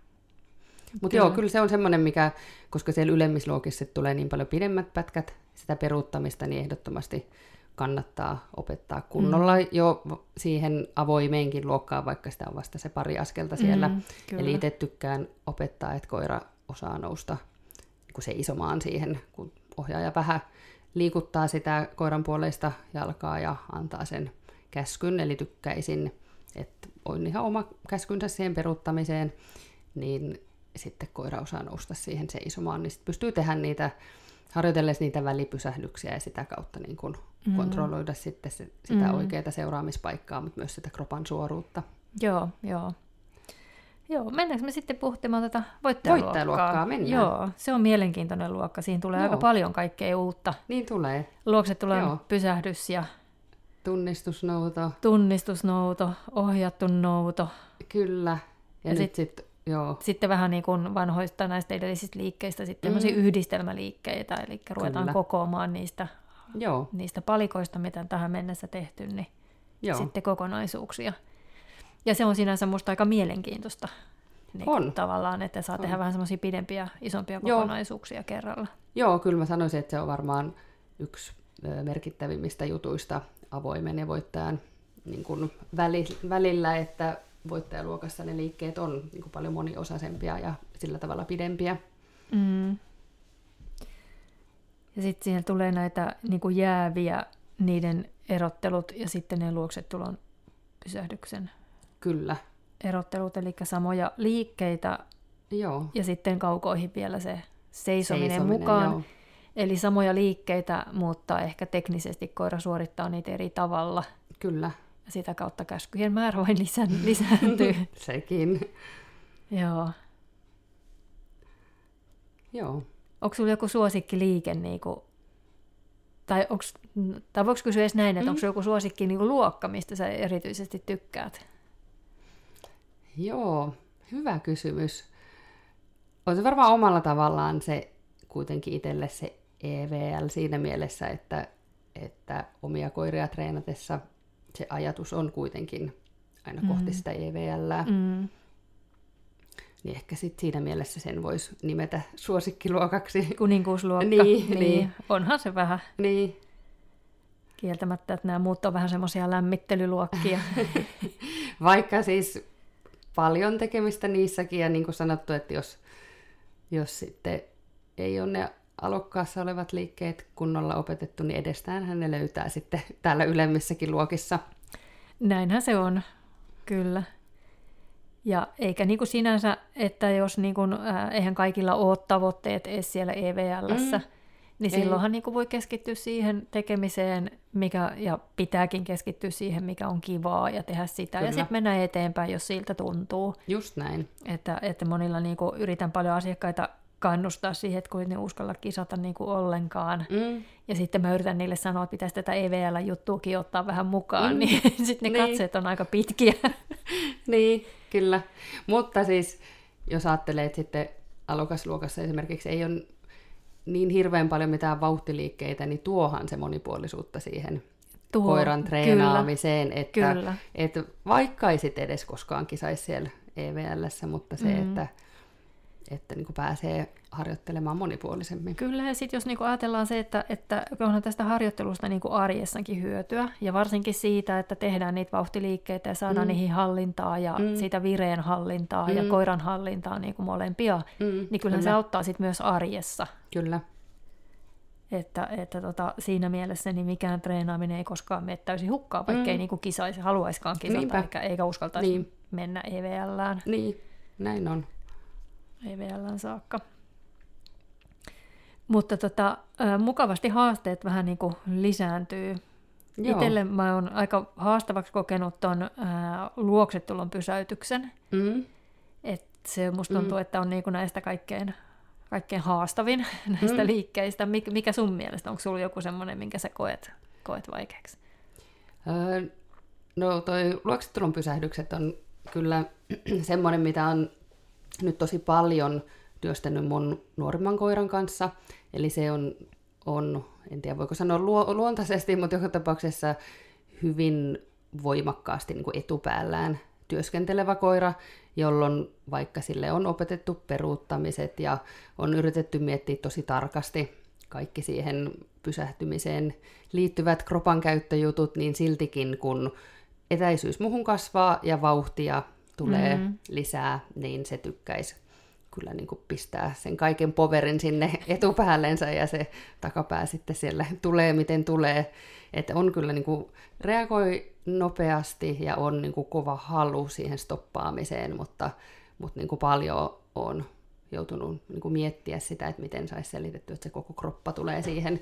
Mutta joo, kyllä se on semmoinen, mikä, koska siellä ylemmissä luokissa sit tulee niin paljon pidemmät pätkät, sitä peruuttamista, niin ehdottomasti kannattaa opettaa kunnolla mm. jo siihen avoimeenkin luokkaan, vaikka sitä on vasta se pari askelta siellä. Mm, Mm, kyllä. Eli itse tykkään opettaa, että koira osaa nousta niin kuin seisomaan siihen, kun ohjaaja vähän liikuttaa sitä koiran puoleista jalkaa ja antaa sen käskyn. Eli tykkäisin, että on ihan oma käskynsä siihen peruuttamiseen, niin sitten koira osaa nousta siihen seisomaan, niin sitten pystyy tehdä niitä, harjoitellessa niitä välipysähdyksiä ja sitä kautta niin kuin mm. kontrolloida sitten se, sitä mm. oikeaa seuraamispaikkaa, mutta myös sitä kropan suoruutta. Joo, joo. Joo, mennäänkö me sitten pohtimaan tätä voittajaluokkaa? Voittajaluokkaa mennään. Joo, se on mielenkiintoinen luokka. Siinä tulee Joo. aika paljon kaikkea uutta. Niin tulee. Luokse tulee Joo. pysähdys ja Tunnistusnouto, tunnistusnouto, ohjattu nouto. kyllä. Ja, Ja sit- sitten, joo, Sitten vähän niin kuin vanhoista näistä edellisistä liikkeistä sitten mm. yhdistelmäliikkeitä, eli ruvetaan Kyllä. kokoamaan niistä, joo, niistä palikoista, mitä on tähän mennessä tehty, niin joo. sitten kokonaisuuksia. Ja se on sinänsä musta aika mielenkiintoista. Niin On. Tavallaan, että saa On. tehdä vähän semmoisia pidempiä, isompia Joo. kokonaisuuksia kerralla. Joo, kyllä mä sanoisin, että se on varmaan yksi merkittävimmistä jutuista avoimen ja voittajan niin kuin väli, välillä, että voittajaluokassa ne liikkeet on niin kuin paljon moniosaisempia ja sillä tavalla pidempiä. Mm. Ja sitten siihen tulee näitä niin kuin jääviä, niiden erottelut ja sitten ne luokset tulon pysähdyksen Kyllä, erottelut, eli samoja liikkeitä joo. ja sitten kaukoihin vielä se seisominen, Seisominen, mukaan. joo. Eli samoja liikkeitä, mutta ehkä teknisesti koira suorittaa niitä eri tavalla. Kyllä, Ja sitä kautta käskyjen määrä vain lisän, lisääntyy. sekin. Joo. Joo. Onko sulla joku suosikkiliike, niin kuin, tai, onks, tai voiko kysyä edes näin, että Mm. onko joku suosikki niin kuin luokka, mistä sä erityisesti tykkäät? Joo, hyvä kysymys. On se varmaan omalla tavallaan se kuitenkin itselle se EVL siinä mielessä, että, että omia koiria treenatessa se ajatus on kuitenkin aina kohti Mm. sitä EVL. Mm. Niin ehkä sit siinä mielessä sen voisi nimetä suosikkiluokaksi. Kuninkuusluokka. Niin, niin. niin. Onhan se vähän niin, kieltämättä, että nämä muut on vähän semmoisia lämmittelyluokkia. vaikka siis paljon tekemistä niissäkin ja niin kuin sanottu, että jos, jos sitten ei ole ne alokkaassa olevat liikkeet kunnolla opetettu, niin edestään ne löytää sitten täällä ylemmissäkin luokissa. Näinhän se on, kyllä. Ja eikä niin kuin sinänsä, että jos niin kuin, äh, eihän kaikilla ole tavoitteet edes siellä EVLssä, Mm. niin Ei. silloinhan niin kuin voi keskittyä siihen tekemiseen, mikä, ja pitääkin keskittyä siihen, mikä on kivaa, ja tehdä sitä. Kyllä. Ja sitten mennä eteenpäin, jos siltä tuntuu. Just näin. Että, että monilla niin kuin, yritän paljon asiakkaita kannustaa siihen, että kun ne uskalla kisata niin kuin ollenkaan. Mm. Ja sitten mä yritän niille sanoa, että pitäisi tätä EVL-juttuakin ottaa vähän mukaan, Mm. niin sitten ne Niin. katseet on aika pitkiä. Niin, kyllä. Mutta siis, jos ajattelee, että sitten alokasluokassa esimerkiksi ei ole niin hirveän paljon mitään vauhtiliikkeitä, niin tuohan se monipuolisuutta siihen Tuo, koiran treenaamiseen, että, Kyllä. että vaikka ei sit edes koskaan kisaisi siellä EVLssä, mutta se, Mm. että, että niin kuin pääsee harjoittelemaan monipuolisemmin. Kyllä, ja sitten jos niinku ajatellaan se, että, että onhan tästä harjoittelusta niinku arjessakin hyötyä, ja varsinkin siitä, että tehdään niitä vauhtiliikkeitä ja saadaan mm. niihin hallintaa ja mm. siitä vireen hallintaa mm. ja koiran hallintaa niinku molempia, mm. niin kyllä, kyllä se auttaa sitten myös arjessa. Kyllä. Että, että tota, siinä mielessä niin mikään treenaaminen ei koskaan mene täysin hukkaan, vaikka mm. ei niinku kisaisi, haluaiskaan kisata Niinpä. eikä, eikä uskaltaisi niin. mennä EVLään. Niin, näin on. EVLään saakka. Mutta tota, mukavasti haasteet vähän niin kuin lisääntyy. Joo. Itelle mä oon aika haastavaksi kokenut ton ää, luoksetulon pysäytyksen. Mm. Et se musta tuntuu, mm. että on niin kuin näistä kaikkein, kaikkein haastavin näistä mm. liikkeistä. Mik, mikä sun mielestä? Onko sulla joku semmoinen, minkä sä koet, koet vaikeaksi? Öö, no toi luoksetulon pysähdykset on kyllä semmoinen, mitä on nyt tosi paljon työstänyt mun nuorimman koiran kanssa. Eli se on, on en tiedä voiko sanoa luo, luontaisesti, mutta joka tapauksessa hyvin voimakkaasti niin kuin etupäällään työskentelevä koira, jolloin vaikka sille on opetettu peruuttamiset ja on yritetty miettiä tosi tarkasti kaikki siihen pysähtymiseen liittyvät kropan käyttöjutut, niin siltikin kun etäisyys muhun kasvaa ja vauhtia tulee mm-hmm. lisää, niin se tykkäisi kyllä niin kuin pistää sen kaiken poverin sinne etupäällensä ja se takapää sitten siellä tulee miten tulee. Että on kyllä niin kuin, reagoi nopeasti ja on niin kuin kova halu siihen stoppaamiseen, mutta, mutta niin kuin paljon on joutunut niin kuin miettiä sitä, että miten saisi selitettyä, että se koko kroppa tulee siihen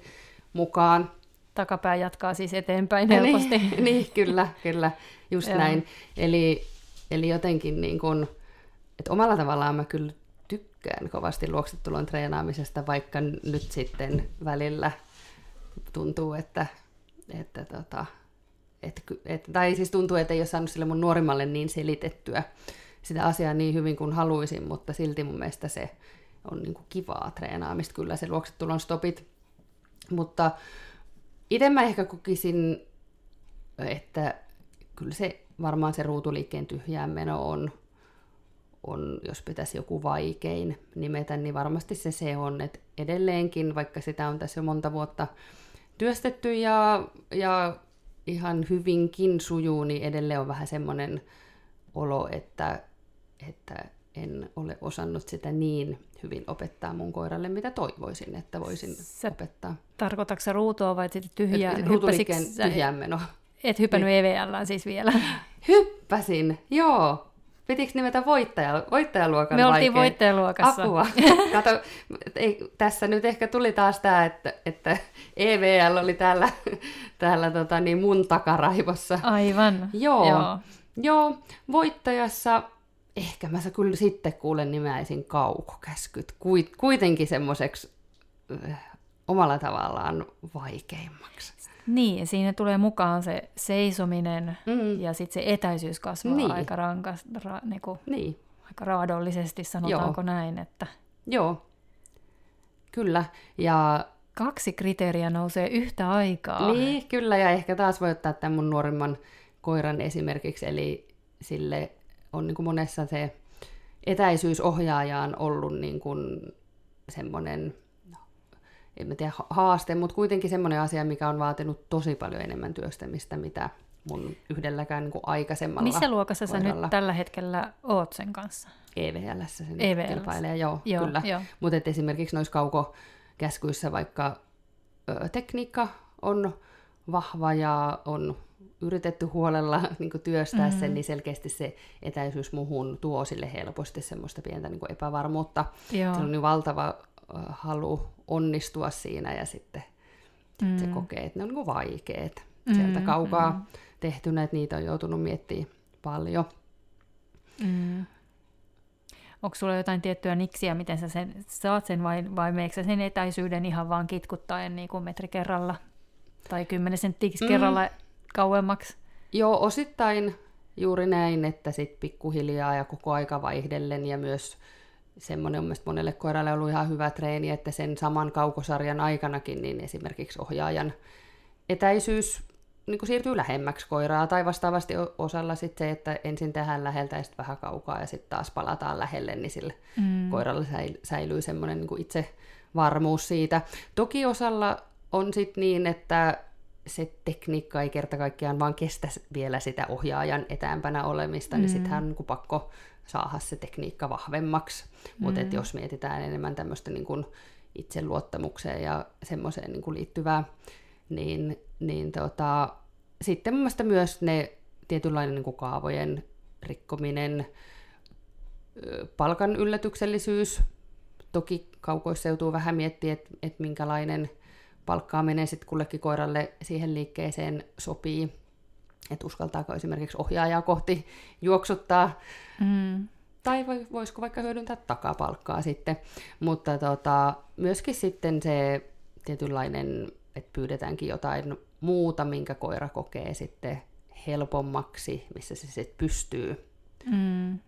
mukaan. Takapää jatkaa siis eteenpäin helposti. niin, niin kyllä, kyllä, just näin. Eli, eli jotenkin niin kuin, että omalla tavallaan mä kyllä tykkään kovasti luoksetulon treenaamisesta, vaikka nyt sitten välillä tuntuu, että, että tota, et, et, tai siis tuntuu, että ei ole saanut sille mun nuorimmalle niin selitettyä sitä asiaa niin hyvin kuin haluaisin, mutta silti mun mielestä se on niin kuin kivaa treenaamista, kyllä se luoksetulon stopit. Mutta itse mä ehkä kokisin, että kyllä se varmaan se ruutuliikkeen tyhjään meno on on, jos pitäisi joku vaikein nimetä, niin varmasti se se on, että edelleenkin, vaikka sitä on tässä jo monta vuotta työstetty ja, ja ihan hyvinkin sujuu, niin edelleen on vähän semmoinen olo, että, että en ole osannut sitä niin hyvin opettaa mun koiralle, mitä toivoisin, että voisin Sä opettaa. Tarkoitatko se ruutua vai sitten tyhjää? Ruutuliikkeen tyhjään meno. Et hypännyt niin. EVL siis vielä? Hyppäsin, joo. Pitikö nimetä voittaja, voittajaluokan Me oltiin vaikein? voittajaluokassa. Apua. Kato, ei, tässä nyt ehkä tuli taas tämä, että, että EVL oli täällä, täällä tota, niin mun takaraivossa. Aivan. Joo. Joo. Joo, voittajassa ehkä mä kyllä sitten kuulen nimäisin kaukokäskyt. Kuitenkin semmoiseksi omalla tavallaan vaikeimmaksi. Niin, siinä tulee mukaan se seisominen mm. ja sitten se etäisyys kasvaa niin. aika rankas, ra, niinku, niin. aika raadollisesti, sanotaanko Joo. näin. Että... Joo, kyllä. Ja kaksi kriteeriä nousee yhtä aikaa. Niin, kyllä, ja ehkä taas voi ottaa tämän mun nuorimman koiran esimerkiksi, eli sille on niin kuin monessa se etäisyys ohjaajaan ollut niin kuin semmoinen en mä tiedä, haaste, mutta kuitenkin semmoinen asia, mikä on vaatinut tosi paljon enemmän työstämistä, mitä mun yhdelläkään niin kuin aikaisemmalla Missä luokassa koiralla. sä nyt tällä hetkellä oot sen kanssa? EVL sen EVLs. kilpailee, joo, joo kyllä. Joo. Mutta esimerkiksi noissa kaukokäskyissä vaikka ö, tekniikka on vahva ja on yritetty huolella niin kuin työstää mm-hmm. sen, niin selkeästi se etäisyys muhun tuo sille helposti semmoista pientä niin kuin epävarmuutta. Joo. Se on niin valtava halu onnistua siinä ja sitten mm. se kokee, että ne on niin vaikeat. Mm, Sieltä kaukaa mm. tehtynä, että niitä on joutunut miettimään paljon. Mm. Onko sulla jotain tiettyä niksiä, miten sä sen, saat sen vai, vai meekö sä sen etäisyyden ihan vaan kitkuttaen niin kuin metri kerralla tai kymmenen senttiksi mm. kerralla kauemmaksi? Joo, osittain juuri näin, että sitten pikkuhiljaa ja koko aika vaihdellen ja myös semmoinen on mielestäni monelle koiralle ollut ihan hyvä treeni, että sen saman kaukosarjan aikanakin niin esimerkiksi ohjaajan etäisyys niin kuin siirtyy lähemmäksi koiraa, tai vastaavasti osalla sitten se, että ensin tehdään läheltä ja sitten vähän kaukaa ja sitten taas palataan lähelle, niin sille mm. koiralle säilyy semmoinen niin itse varmuus siitä. Toki osalla on sitten niin, että se tekniikka ei kerta kaikkiaan vaan kestä vielä sitä ohjaajan etäämpänä olemista, niin mm. niin sittenhän on niin pakko saada se tekniikka vahvemmaksi. Mm. Mutta jos mietitään enemmän tämmöistä niin kuin itseluottamukseen ja semmoiseen niin kuin liittyvää, niin, niin tota, sitten mun mielestä myös ne tietynlainen niin kuin kaavojen rikkominen, palkan yllätyksellisyys, toki kaukoissa joutuu vähän miettiä, että et minkälainen palkkaaminen sitten kullekin koiralle siihen liikkeeseen sopii, että uskaltaako esimerkiksi ohjaajaa kohti juoksuttaa, mm. tai voisiko vaikka hyödyntää takapalkkaa sitten, mutta tota, myöskin sitten se tietynlainen, että pyydetäänkin jotain muuta, minkä koira kokee sitten helpommaksi, missä se sitten pystyy mm.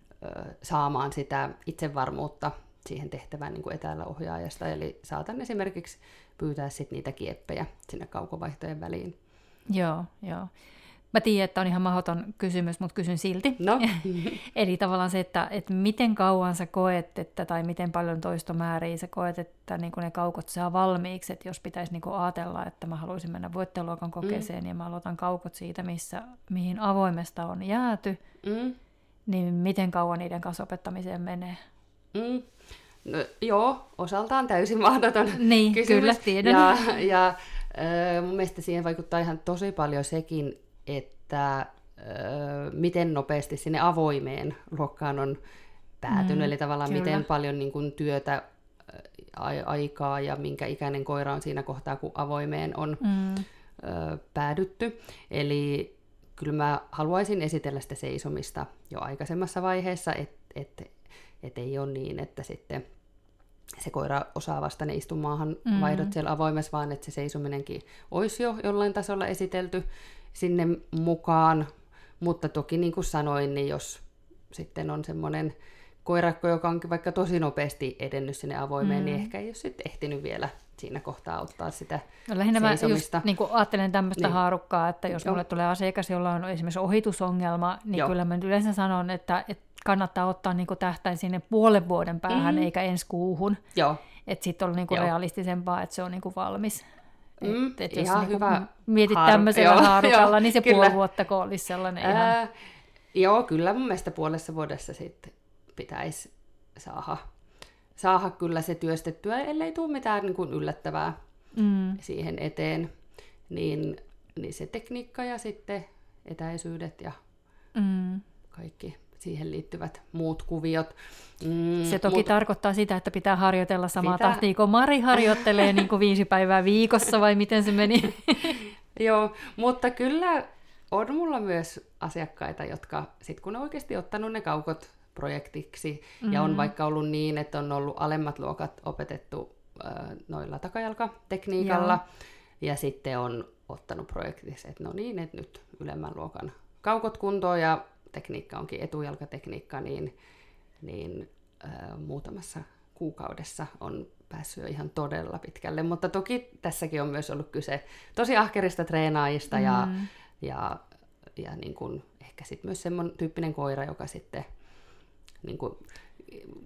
saamaan sitä itsevarmuutta siihen tehtävään niin kuin etäällä ohjaajasta. Eli saatan esimerkiksi pyytää sit niitä kieppejä sinne kaukovaihtojen väliin. Joo, joo. Mä tiedän, että on ihan mahdoton kysymys, mutta kysyn silti. No. Eli tavallaan se, että, että miten kauan sä koet, että, tai miten paljon toistomääriä sä koet, että niin ne kaukot saa valmiiksi, että jos pitäisi niin ajatella, että mä haluaisin mennä voittajaluokan kokeeseen mm. ja mä aloitan kaukot siitä, missä, mihin avoimesta on jääty, mm. niin miten kauan niiden kanssa opettamiseen menee? Mm. No, joo, osaltaan täysin mahdoton niin, kysymys. kyllä, tiedän. Ja, ja äh, mun mielestä siihen vaikuttaa ihan tosi paljon sekin, että äh, miten nopeasti sinne avoimeen luokkaan on päätynyt, mm, eli tavallaan kyllä. miten paljon niin kuin, työtä aikaa ja minkä ikäinen koira on siinä kohtaa, kun avoimeen on mm. ö, päädytty. Eli kyllä mä haluaisin esitellä sitä seisomista jo aikaisemmassa vaiheessa, että et että ei ole niin, että sitten se koira osaa vasta ne istumaahan mm. vaihdot siellä avoimessa, vaan että se seisominenkin olisi jo jollain tasolla esitelty sinne mukaan. Mutta toki niin kuin sanoin, niin jos sitten on semmoinen koirakko, joka onkin vaikka tosi nopeasti edennyt sinne avoimeen, niin mm. niin ehkä ei ole sitten ehtinyt vielä siinä kohtaa ottaa sitä no, lähinnä seisomista. mä just, niin kuin ajattelen tämmöistä niin. haarukkaa, että jos Joo. mulle tulee asiakas, jolla on esimerkiksi ohitusongelma, niin Joo. kyllä mä yleensä sanon, että, että kannattaa ottaa niin tähtäin sinne puolen vuoden päähän, mm. eikä ensi kuuhun. Joo. Että sitten on niin kuin realistisempaa, että se on niin kuin valmis. Mm, et, et jos ihan niin hyvä mietit haaru... tämmöisellä joo, haarukalla, joo, niin se kyllä. puoli vuotta olisi sellainen Ää, ihan... Joo, kyllä mun mielestä puolessa vuodessa sitten pitäisi saada, saada kyllä se työstettyä, ellei tule mitään niin kuin yllättävää mm. siihen eteen. Niin, niin se tekniikka ja sitten etäisyydet ja mm. kaikki siihen liittyvät muut kuviot. Mm, se toki mut... tarkoittaa sitä, että pitää harjoitella samaa sitä... tahtia, kun Mari harjoittelee niin kuin viisi päivää viikossa, vai miten se meni? Joo, mutta kyllä on mulla myös asiakkaita, jotka sitten kun on oikeasti ottanut ne kaukot projektiksi, mm. ja on mm. vaikka ollut niin, että on ollut alemmat luokat opetettu äh, noilla takajalkatekniikalla, Joo. ja sitten on ottanut projektissa, että no niin, että nyt ylemmän luokan kaukot kuntoon, ja tekniikka onkin etujalkatekniikka, niin, niin äh, muutamassa kuukaudessa on päässyt jo ihan todella pitkälle. Mutta toki tässäkin on myös ollut kyse tosi ahkerista treenaajista mm. ja, ja, ja niin kuin ehkä sitten myös semmoinen tyyppinen koira, joka sitten niin kuin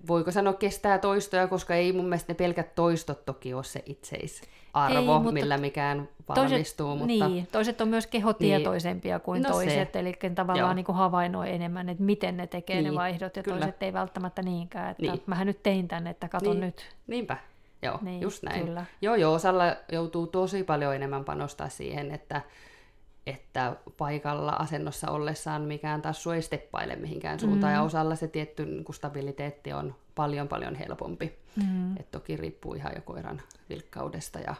voiko sanoa kestää toistoja, koska ei mun mielestä ne pelkät toistot toki ole se itseisarvo, ei, millä mikään valmistuu. Toiset, mutta... Niin, toiset on myös kehotietoisempia niin, kuin no toiset, se. eli tavallaan niin kuin havainnoi enemmän, että miten ne tekee niin, ne vaihdot, ja kyllä. toiset ei välttämättä niinkään, että niin. mähän nyt tein tänne, että katon niin. nyt. Niinpä, joo, niin, just näin. Kyllä. Joo, joo, osalla joutuu tosi paljon enemmän panostaa siihen, että että paikalla asennossa ollessaan mikään tassu ei steppaile mihinkään suuntaan, mm. ja osalla se tietty niin kuin stabiliteetti on paljon paljon helpompi. Mm. Et toki riippuu ihan jo koiran vilkkaudesta ja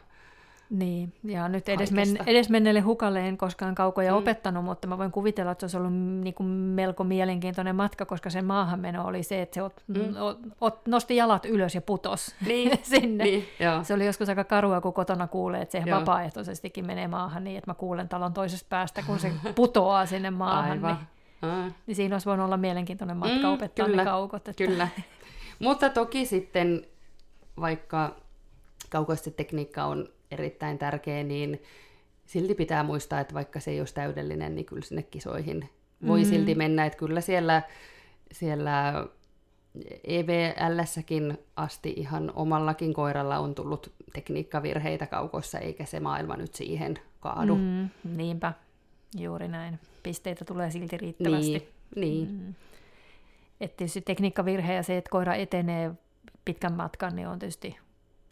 niin, ja nyt edes, men, edes menneelle hukalle en koskaan kaukoja mm. opettanut, mutta mä voin kuvitella, että se olisi ollut niin kuin melko mielenkiintoinen matka, koska sen maahanmeno oli se, että se ot, mm. ot, ot, nosti jalat ylös ja putos niin. sinne. Niin, joo. se oli joskus aika karua, kun kotona kuulee, että se joo. vapaaehtoisestikin menee maahan niin, että mä kuulen talon toisesta päästä, kun se putoaa sinne maahan. Aivan. Niin, niin siinä olisi voinut olla mielenkiintoinen matka mm, opettaa kyllä, ne kaukot. Että... Kyllä, mutta toki sitten vaikka kaukoisten tekniikka on erittäin tärkeä, niin silti pitää muistaa, että vaikka se ei olisi täydellinen, niin kyllä sinne kisoihin voi Mm. silti mennä. Että kyllä siellä, siellä EVLssäkin asti ihan omallakin koiralla on tullut tekniikkavirheitä kaukossa, eikä se maailma nyt siihen kaadu. Mm, niinpä, juuri näin. Pisteitä tulee silti riittävästi. Niin, niin. Mm. Et tietysti tekniikkavirhe ja se, että koira etenee pitkän matkan, niin on tietysti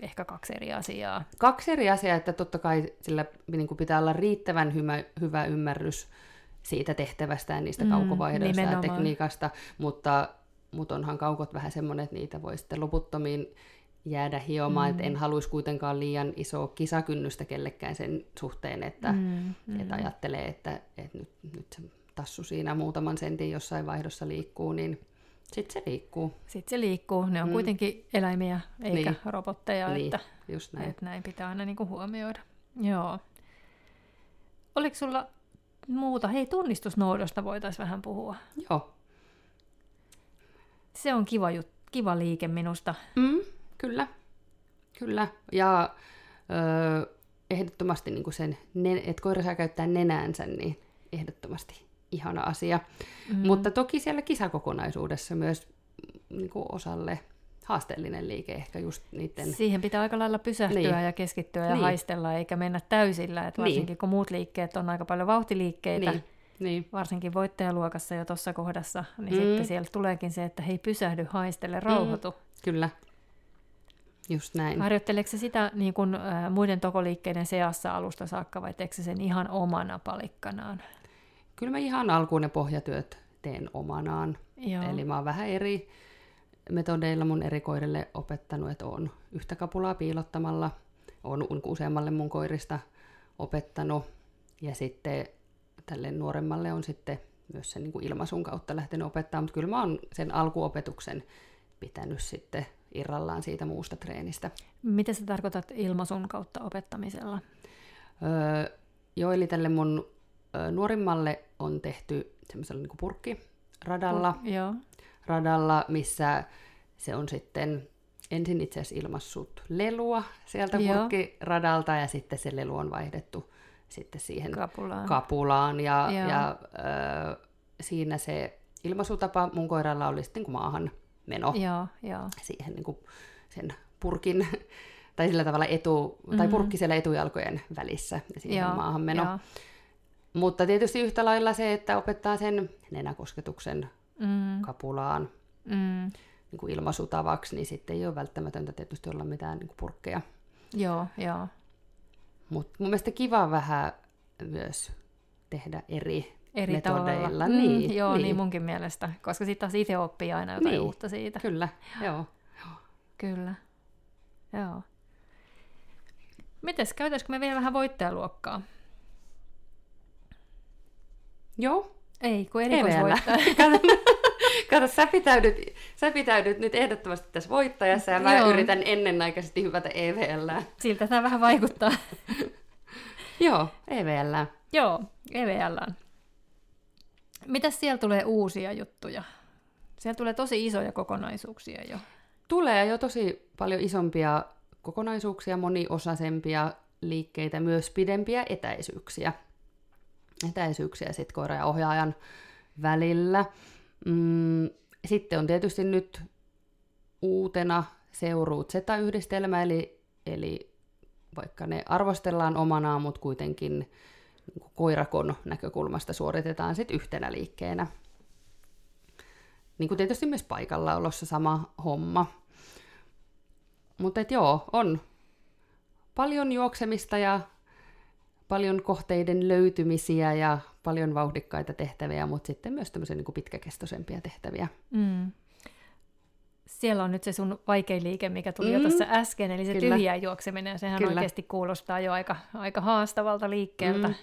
ehkä kaksi eri asiaa. Kaksi eri asiaa, että totta kai sillä niin kuin pitää olla riittävän hyvä, hyvä ymmärrys siitä tehtävästä ja niistä Mm, kaukovaihdoista ja tekniikasta, mutta, mutta onhan kaukot vähän semmoinen, että niitä voi sitten loputtomiin jäädä hiomaan, mm. että en haluaisi kuitenkaan liian isoa kisakynnystä kellekään sen suhteen, että, Mm, mm. että ajattelee, että, että nyt, nyt se tassu siinä muutaman sentin jossain vaihdossa liikkuu, niin sitten se liikkuu. Sitten se liikkuu. Ne on Mm. kuitenkin eläimiä eikä Niin. robotteja, Niin, että, just näin. että näin pitää aina niinku huomioida. Joo. Oliko sulla muuta? Hei, tunnistusnoudosta voitaisiin vähän puhua. Joo, Se on kiva, jut- kiva liike minusta. Mm, kyllä, kyllä. Ja öö, ehdottomasti niin kuin sen, että koira saa käyttää nenäänsä, niin ehdottomasti ihana asia. Mm. Mutta toki siellä kisakokonaisuudessa myös niin kuin osalle haasteellinen liike ehkä just niiden... Siihen pitää aika lailla pysähtyä Niin. ja keskittyä ja Niin. haistella, eikä mennä täysillä. Et Niin. varsinkin kun muut liikkeet on aika paljon vauhtiliikkeitä, Niin, niin, varsinkin voittajaluokassa jo tuossa kohdassa, niin Mm. sitten siellä tuleekin se, että hei pysähdy, haistele, rauhoitu. kyllä. Just näin. Harjoitteleeko se sitä niin kuin, ä, muiden tokoliikkeiden seassa alusta saakka vai teekö se sen ihan omana palikkanaan? Kyllä mä ihan alkuun ne pohjatyöt teen omanaan. Joo. Eli mä oon vähän eri metodeilla mun eri koirille opettanut, että on yhtä kapulaa piilottamalla, on useammalle mun koirista opettanut, ja sitten tälle nuoremmalle on sitten myös sen niin kuin ilmaisun kautta lähtenyt opettaa, mutta kyllä mä oon sen alkuopetuksen pitänyt sitten irrallaan siitä muusta treenistä. Mitä sä tarkoitat ilmaisun kautta opettamisella? Öö, joo, eli tälle mun nuorimmalle on tehty semmoisella niin purkkiradalla, Joo. radalla, missä se on sitten ensin itse asiassa ilmassut lelua sieltä Joo. purkkiradalta ja sitten se lelu on vaihdettu sitten siihen Kapulaan. kapulaan ja, Joo. ja ö, siinä se ilmaisutapa mun koiralla oli sitten niin maahan meno Joo, joo. siihen niin kuin sen purkin tai sillä tavalla etu, tai purkki siellä etujalkojen välissä ja siihen Mm-hmm. Joo, maahan meno. joo. Mutta tietysti yhtä lailla se, että opettaa sen nenäkosketuksen Mm, kapulaan mm, niin kuin ilmaisutavaksi, niin sitten ei ole välttämätöntä tietysti olla mitään niin kuin purkkeja. joo, joo. Mutta mun mielestä kiva vähän myös tehdä eri, Eri metodeilla. tavalla. Niin, joo, niin. niin. munkin mielestä, koska sitten taas itse oppii aina jotain Niin. uutta siitä. Kyllä, joo. Kyllä. Joo. Mites, käytäisikö me vielä vähän voittajaluokkaa? Joo, Ei, kun erikoisvoittaja. Kato, sä, pitäydyt, sä pitäydyt nyt ehdottomasti tässä voittajassa ja mä Joo. yritän ennenaikaisesti hyvätä E EVL. Siltä tämä vähän vaikuttaa. Joo, EVL. Joo, EVL. Mitäs siellä tulee uusia juttuja? Siellä tulee tosi isoja kokonaisuuksia jo. Tulee jo tosi paljon isompia kokonaisuuksia, moniosaisempia liikkeitä, myös pidempiä etäisyyksiä. Etäisyyksiä sitten koira ja ohjaajan välillä. Mm, sitten on tietysti nyt uutena seuruut Z-yhdistelmä, eli, eli vaikka ne arvostellaan omanaan, mutta kuitenkin niin koirakon näkökulmasta suoritetaan sitten yhtenä liikkeenä. Niin kuin tietysti myös paikallaolossa sama homma. Mutta joo, on paljon juoksemista ja paljon kohteiden löytymisiä ja paljon vauhdikkaita tehtäviä, mutta sitten myös tämmöisiä niin kuin pitkäkestoisempia tehtäviä. Mm. Siellä on nyt se sun vaikein liike, mikä tuli mm. jo tuossa äsken, eli se Kyllä. tyhjä juokseminen. Sehän Kyllä. oikeasti kuulostaa jo aika, aika haastavalta liikkeeltä, mm.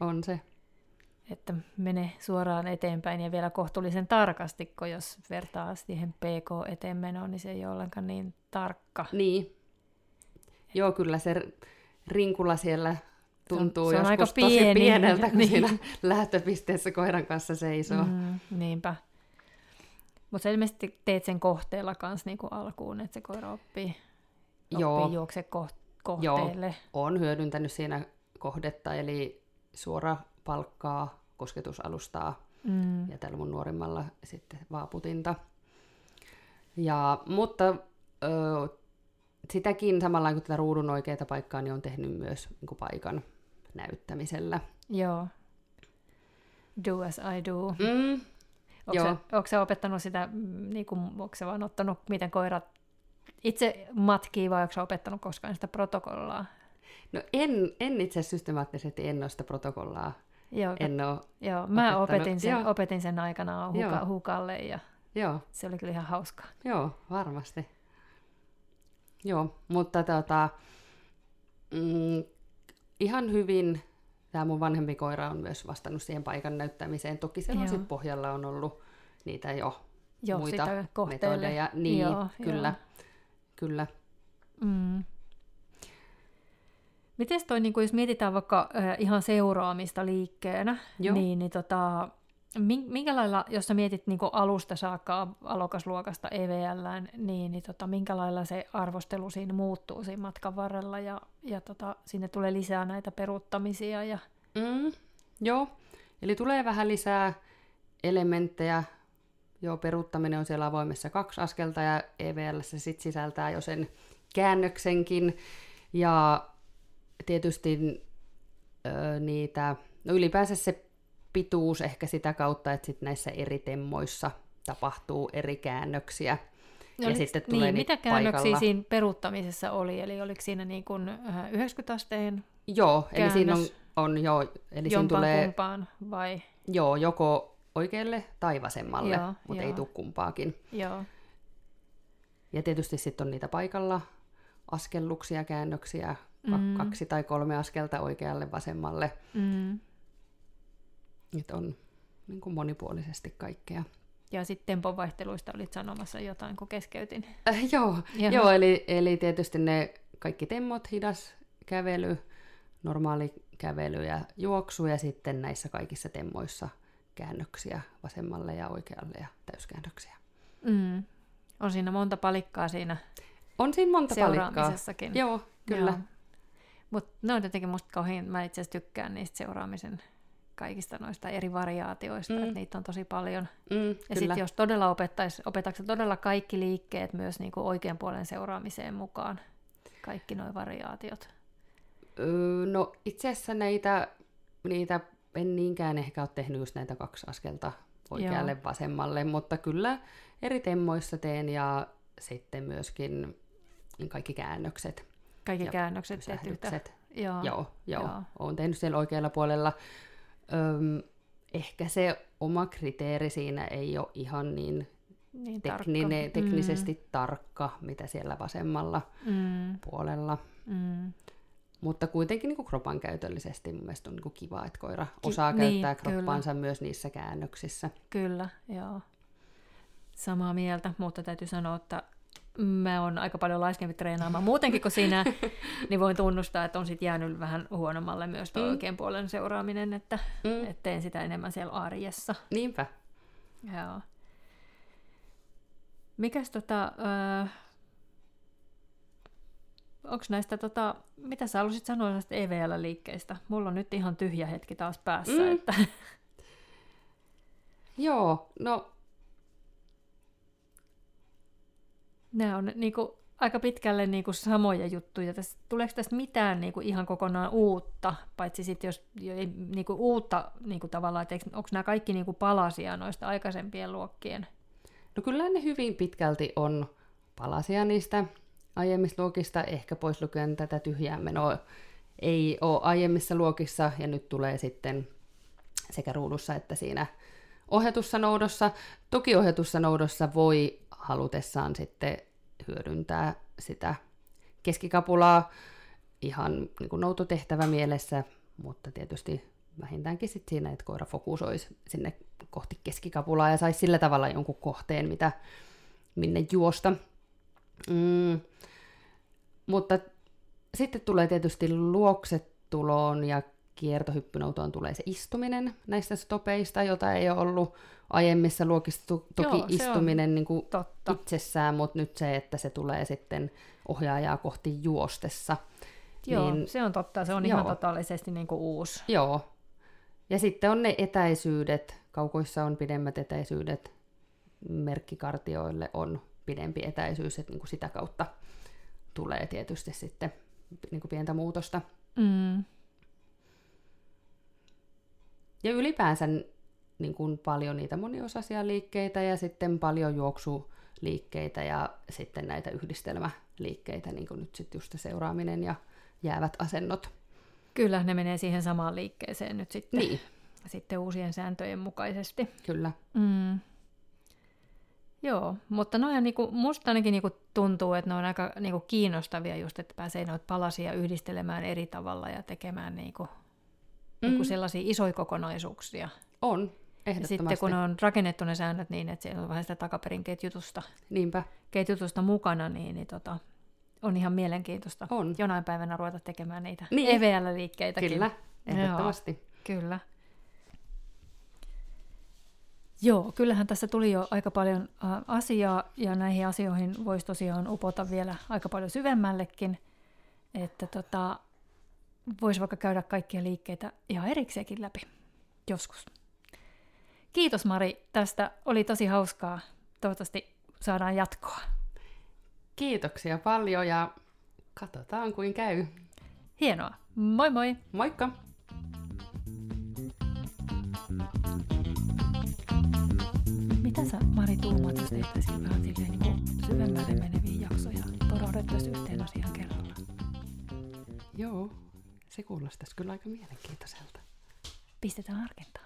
On se. että mene suoraan eteenpäin ja vielä kohtuullisen tarkasti, kun jos vertaa siihen PK eteenmenoon, niin se ei ole ollenkaan niin tarkka. Niin. Joo, kyllä se rinkula siellä tuntuu se on joskus aika tosi pieni. pieneltä, kun Niin. siinä lähtöpisteessä koiran kanssa seisoo. Mm. Niinpä. Mutta sä ilmeisesti teet sen kohteella kanssa niin kuin alkuun, että se koira oppii, Joo. oppii juokse koht- kohteelle. Olen hyödyntänyt siinä kohdetta, eli suora palkkaa, kosketusalustaa Mm. ja tällä mun nuorimmalla sitten vaaputinta. Ja, mutta ö, sitäkin samalla kuin tätä ruudun oikeaa paikkaa, niin on tehnyt myös niin kuin paikan näyttämisellä. Joo. Do as I do. Mm, Onko se, opettanut sitä, mm, niin kuin, onko se vaan ottanut, miten koirat itse matkii vai onko opettanut koskaan sitä protokollaa? no en, en itse systemaattisesti en ole sitä protokollaa. Joo, En ole, joo mä opetin sen, Joo. opetin sen aikanaan huka, Joo. hukalle ja joo, se oli kyllä ihan hauskaa. Joo, varmasti. Joo, mutta tota, mm, ihan hyvin tämä mun vanhempi koira on myös vastannut siihen paikan näyttämiseen. Toki siellä on Joo. sit pohjalla on ollut niitä jo Joo, muita sitä kohteelle. metodeja. Niin, Joo, kyllä, joo. kyllä. Mm. Miten toi, niin jos mietitään vaikka äh, ihan seuraamista liikkeenä, Joo. niin, niin tota, min- minkä lailla, jos sä mietit niin alusta saakka alokasluokasta EVLään, niin, niin tota, minkä lailla se arvostelu siinä muuttuu siinä matkan varrella ja, ja tota, sinne tulee lisää näitä peruuttamisia ja Mm, joo, eli tulee vähän lisää elementtejä. Joo, peruuttaminen on siellä avoimessa kaksi askelta ja EVL se sit sisältää jo sen käännöksenkin. Ja tietysti ö, niitä, no ylipäänsä se pituus ehkä sitä kautta, että sit näissä eri temmoissa tapahtuu eri käännöksiä. Ja Oliks- sitten tulee niin, mitä käännöksiä paikalla. siinä peruuttamisessa oli? Eli oliko siinä niin kuin äh, 90 asteen Joo, eli siinä on, Käännös. on joo, eli siinä tulee kumpaan vai? joo, joko oikealle tai vasemmalle, Joo, mutta ei joo. tule kumpaakin. Joo. Ja tietysti sitten on niitä paikalla askelluksia, käännöksiä, Mm. kaksi tai kolme askelta oikealle, vasemmalle. Mm. Että on niin kuin monipuolisesti kaikkea. Ja sitten temponvaihteluista olit sanomassa jotain, kun keskeytin. Äh, joo, joo eli, eli tietysti ne kaikki temmot, hidas kävely, normaali kävely ja juoksu ja sitten näissä kaikissa temmoissa käännöksiä vasemmalle ja oikealle ja täyskäännöksiä. Mm. On siinä monta palikkaa siinä On siinä monta palikkaa. seuraamisessakin. Joo, kyllä. Mutta ne on jotenkin musta kauhean, mä itse asiassa tykkään niistä seuraamisen kaikista noista eri variaatioista, Mm. että niitä on tosi paljon. Mm, Ja sitten jos todella opettaisi, opetaanko todella kaikki liikkeet myös niinku oikean puolen seuraamiseen mukaan, kaikki nuo variaatiot. Öö, no itse asiassa näitä, niitä en niinkään ehkä ole tehnyt just näitä kaksi askelta oikealle Joo. vasemmalle, mutta kyllä eri temmoissa teen ja sitten myöskin kaikki käännökset. Kaikki Ja käännökset teet Joo, joo. joo. Olen tehnyt siellä oikealla puolella. Öm, ehkä se oma kriteeri siinä ei ole ihan niin Niin tekninen, tarkka. teknisesti tarkka, mitä siellä vasemmalla Mm, puolella. mm. Mutta kuitenkin niin kuin kropan käytöllisesti mun mielestä on niin kuin kiva, että koira osaa niin, käyttää kyllä. kroppaansa myös niissä käännöksissä. Kyllä, joo. Samaa mieltä, mutta täytyy sanoa, että mä oon aika paljon laiskempi treenaamaan muutenkin kuin sinä, niin voin tunnustaa, että on sitten jäänyt vähän huonommalle myös tuo Mm. oikean puolen seuraaminen, että, Mm. et teen sitä enemmän siellä arjessa. Niinpä. Joo. Mikäs tota, öö, onko näistä, tota, mitä sä haluaisit sanoa näistä EVL-liikkeistä? Mulla on nyt ihan tyhjä hetki taas päässä, mm. että Joo, no nämä on niinku aika pitkälle niinku samoja juttuja. Tästä, tuleeko tästä mitään niinku ihan kokonaan uutta, paitsi sitten jos jo ei niinku uutta niinku tavallaan, että onko nämä kaikki niinku palasia noista aikaisempien luokkien? No kyllä ne hyvin pitkälti on palasia niistä aiemmista luokista, ehkä pois lukien tätä tyhjää menoa ei ole aiemmissa luokissa ja nyt tulee sitten sekä ruudussa että siinä ohjatussa noudossa. Toki ohjatussa noudossa voi halutessaan sitten hyödyntää sitä keskikapulaa ihan niin kuin noutotehtävä mielessä, mutta tietysti vähintäänkin sit siinä, että koira fokusoisi sinne kohti keskikapulaa ja saisi sillä tavalla jonkun kohteen, mitä, minne juosta. Mm. Mutta sitten tulee tietysti luoksetuloon ja kiertohyppynoutoon tulee se istuminen näistä stopeista, jota ei ole ollut aiemmissa luokissa. To- Toki Joo, on istuminen niin kuin totta. itsessään, mutta nyt se, että se tulee sitten ohjaajaa kohti juostessa. Joo, Niin- se on totta. Se on Joo. ihan totaalisesti niin kuin uusi. Joo. Ja sitten on ne etäisyydet. Kaukoissa on pidemmät etäisyydet. Merkkikartioille on pidempi etäisyys, että niin kuin sitä kautta tulee tietysti sitten niin kuin pientä muutosta. Mm. Ja ylipäänsä niin kuin paljon niitä moniosaisia liikkeitä ja sitten paljon juoksuliikkeitä ja sitten näitä yhdistelmäliikkeitä, niin kuin nyt sitten just se seuraaminen ja jäävät asennot. Kyllä, ne menee siihen samaan liikkeeseen nyt sitten, Niin, sitten uusien sääntöjen mukaisesti. kyllä. Mm. Joo, mutta noin niinku, musta ainakin niinku tuntuu, että ne on aika niinku kiinnostavia just, että pääsee noita palasia yhdistelemään eri tavalla ja tekemään niinku, mm. sellaisia isoja kokonaisuuksia. On, Ja ehdottomasti. sitten kun on rakennettu ne säännöt niin, että siellä on vähän sitä takaperin ketjutusta, Niinpä, ketjutusta mukana, niin, niin tota, on ihan mielenkiintoista On. jonain päivänä ruveta tekemään niitä Niin. EVL-liikkeitäkin. kyllä, ehdottomasti. Joo, kyllä. Joo, kyllähän tässä tuli jo aika paljon ä, asiaa ja näihin asioihin voisi tosiaan upota vielä aika paljon syvemmällekin. Että tota, voisi vaikka käydä kaikkia liikkeitä ihan erikseenkin läpi joskus. Kiitos Mari tästä, oli tosi hauskaa. Toivottavasti saadaan jatkoa. Kiitoksia paljon ja katsotaan kuin käy. Hienoa. Moi moi! Moikka! Mitä sä Mari tuumaat, jos tehtäisiin vähän silleen niin syvemmälle meneviä jaksoja? Poraudettaisiin yhteen asiaan kerralla. Joo, se kuulostaisi kyllä aika mielenkiintoiselta. Pistetään harkintaan.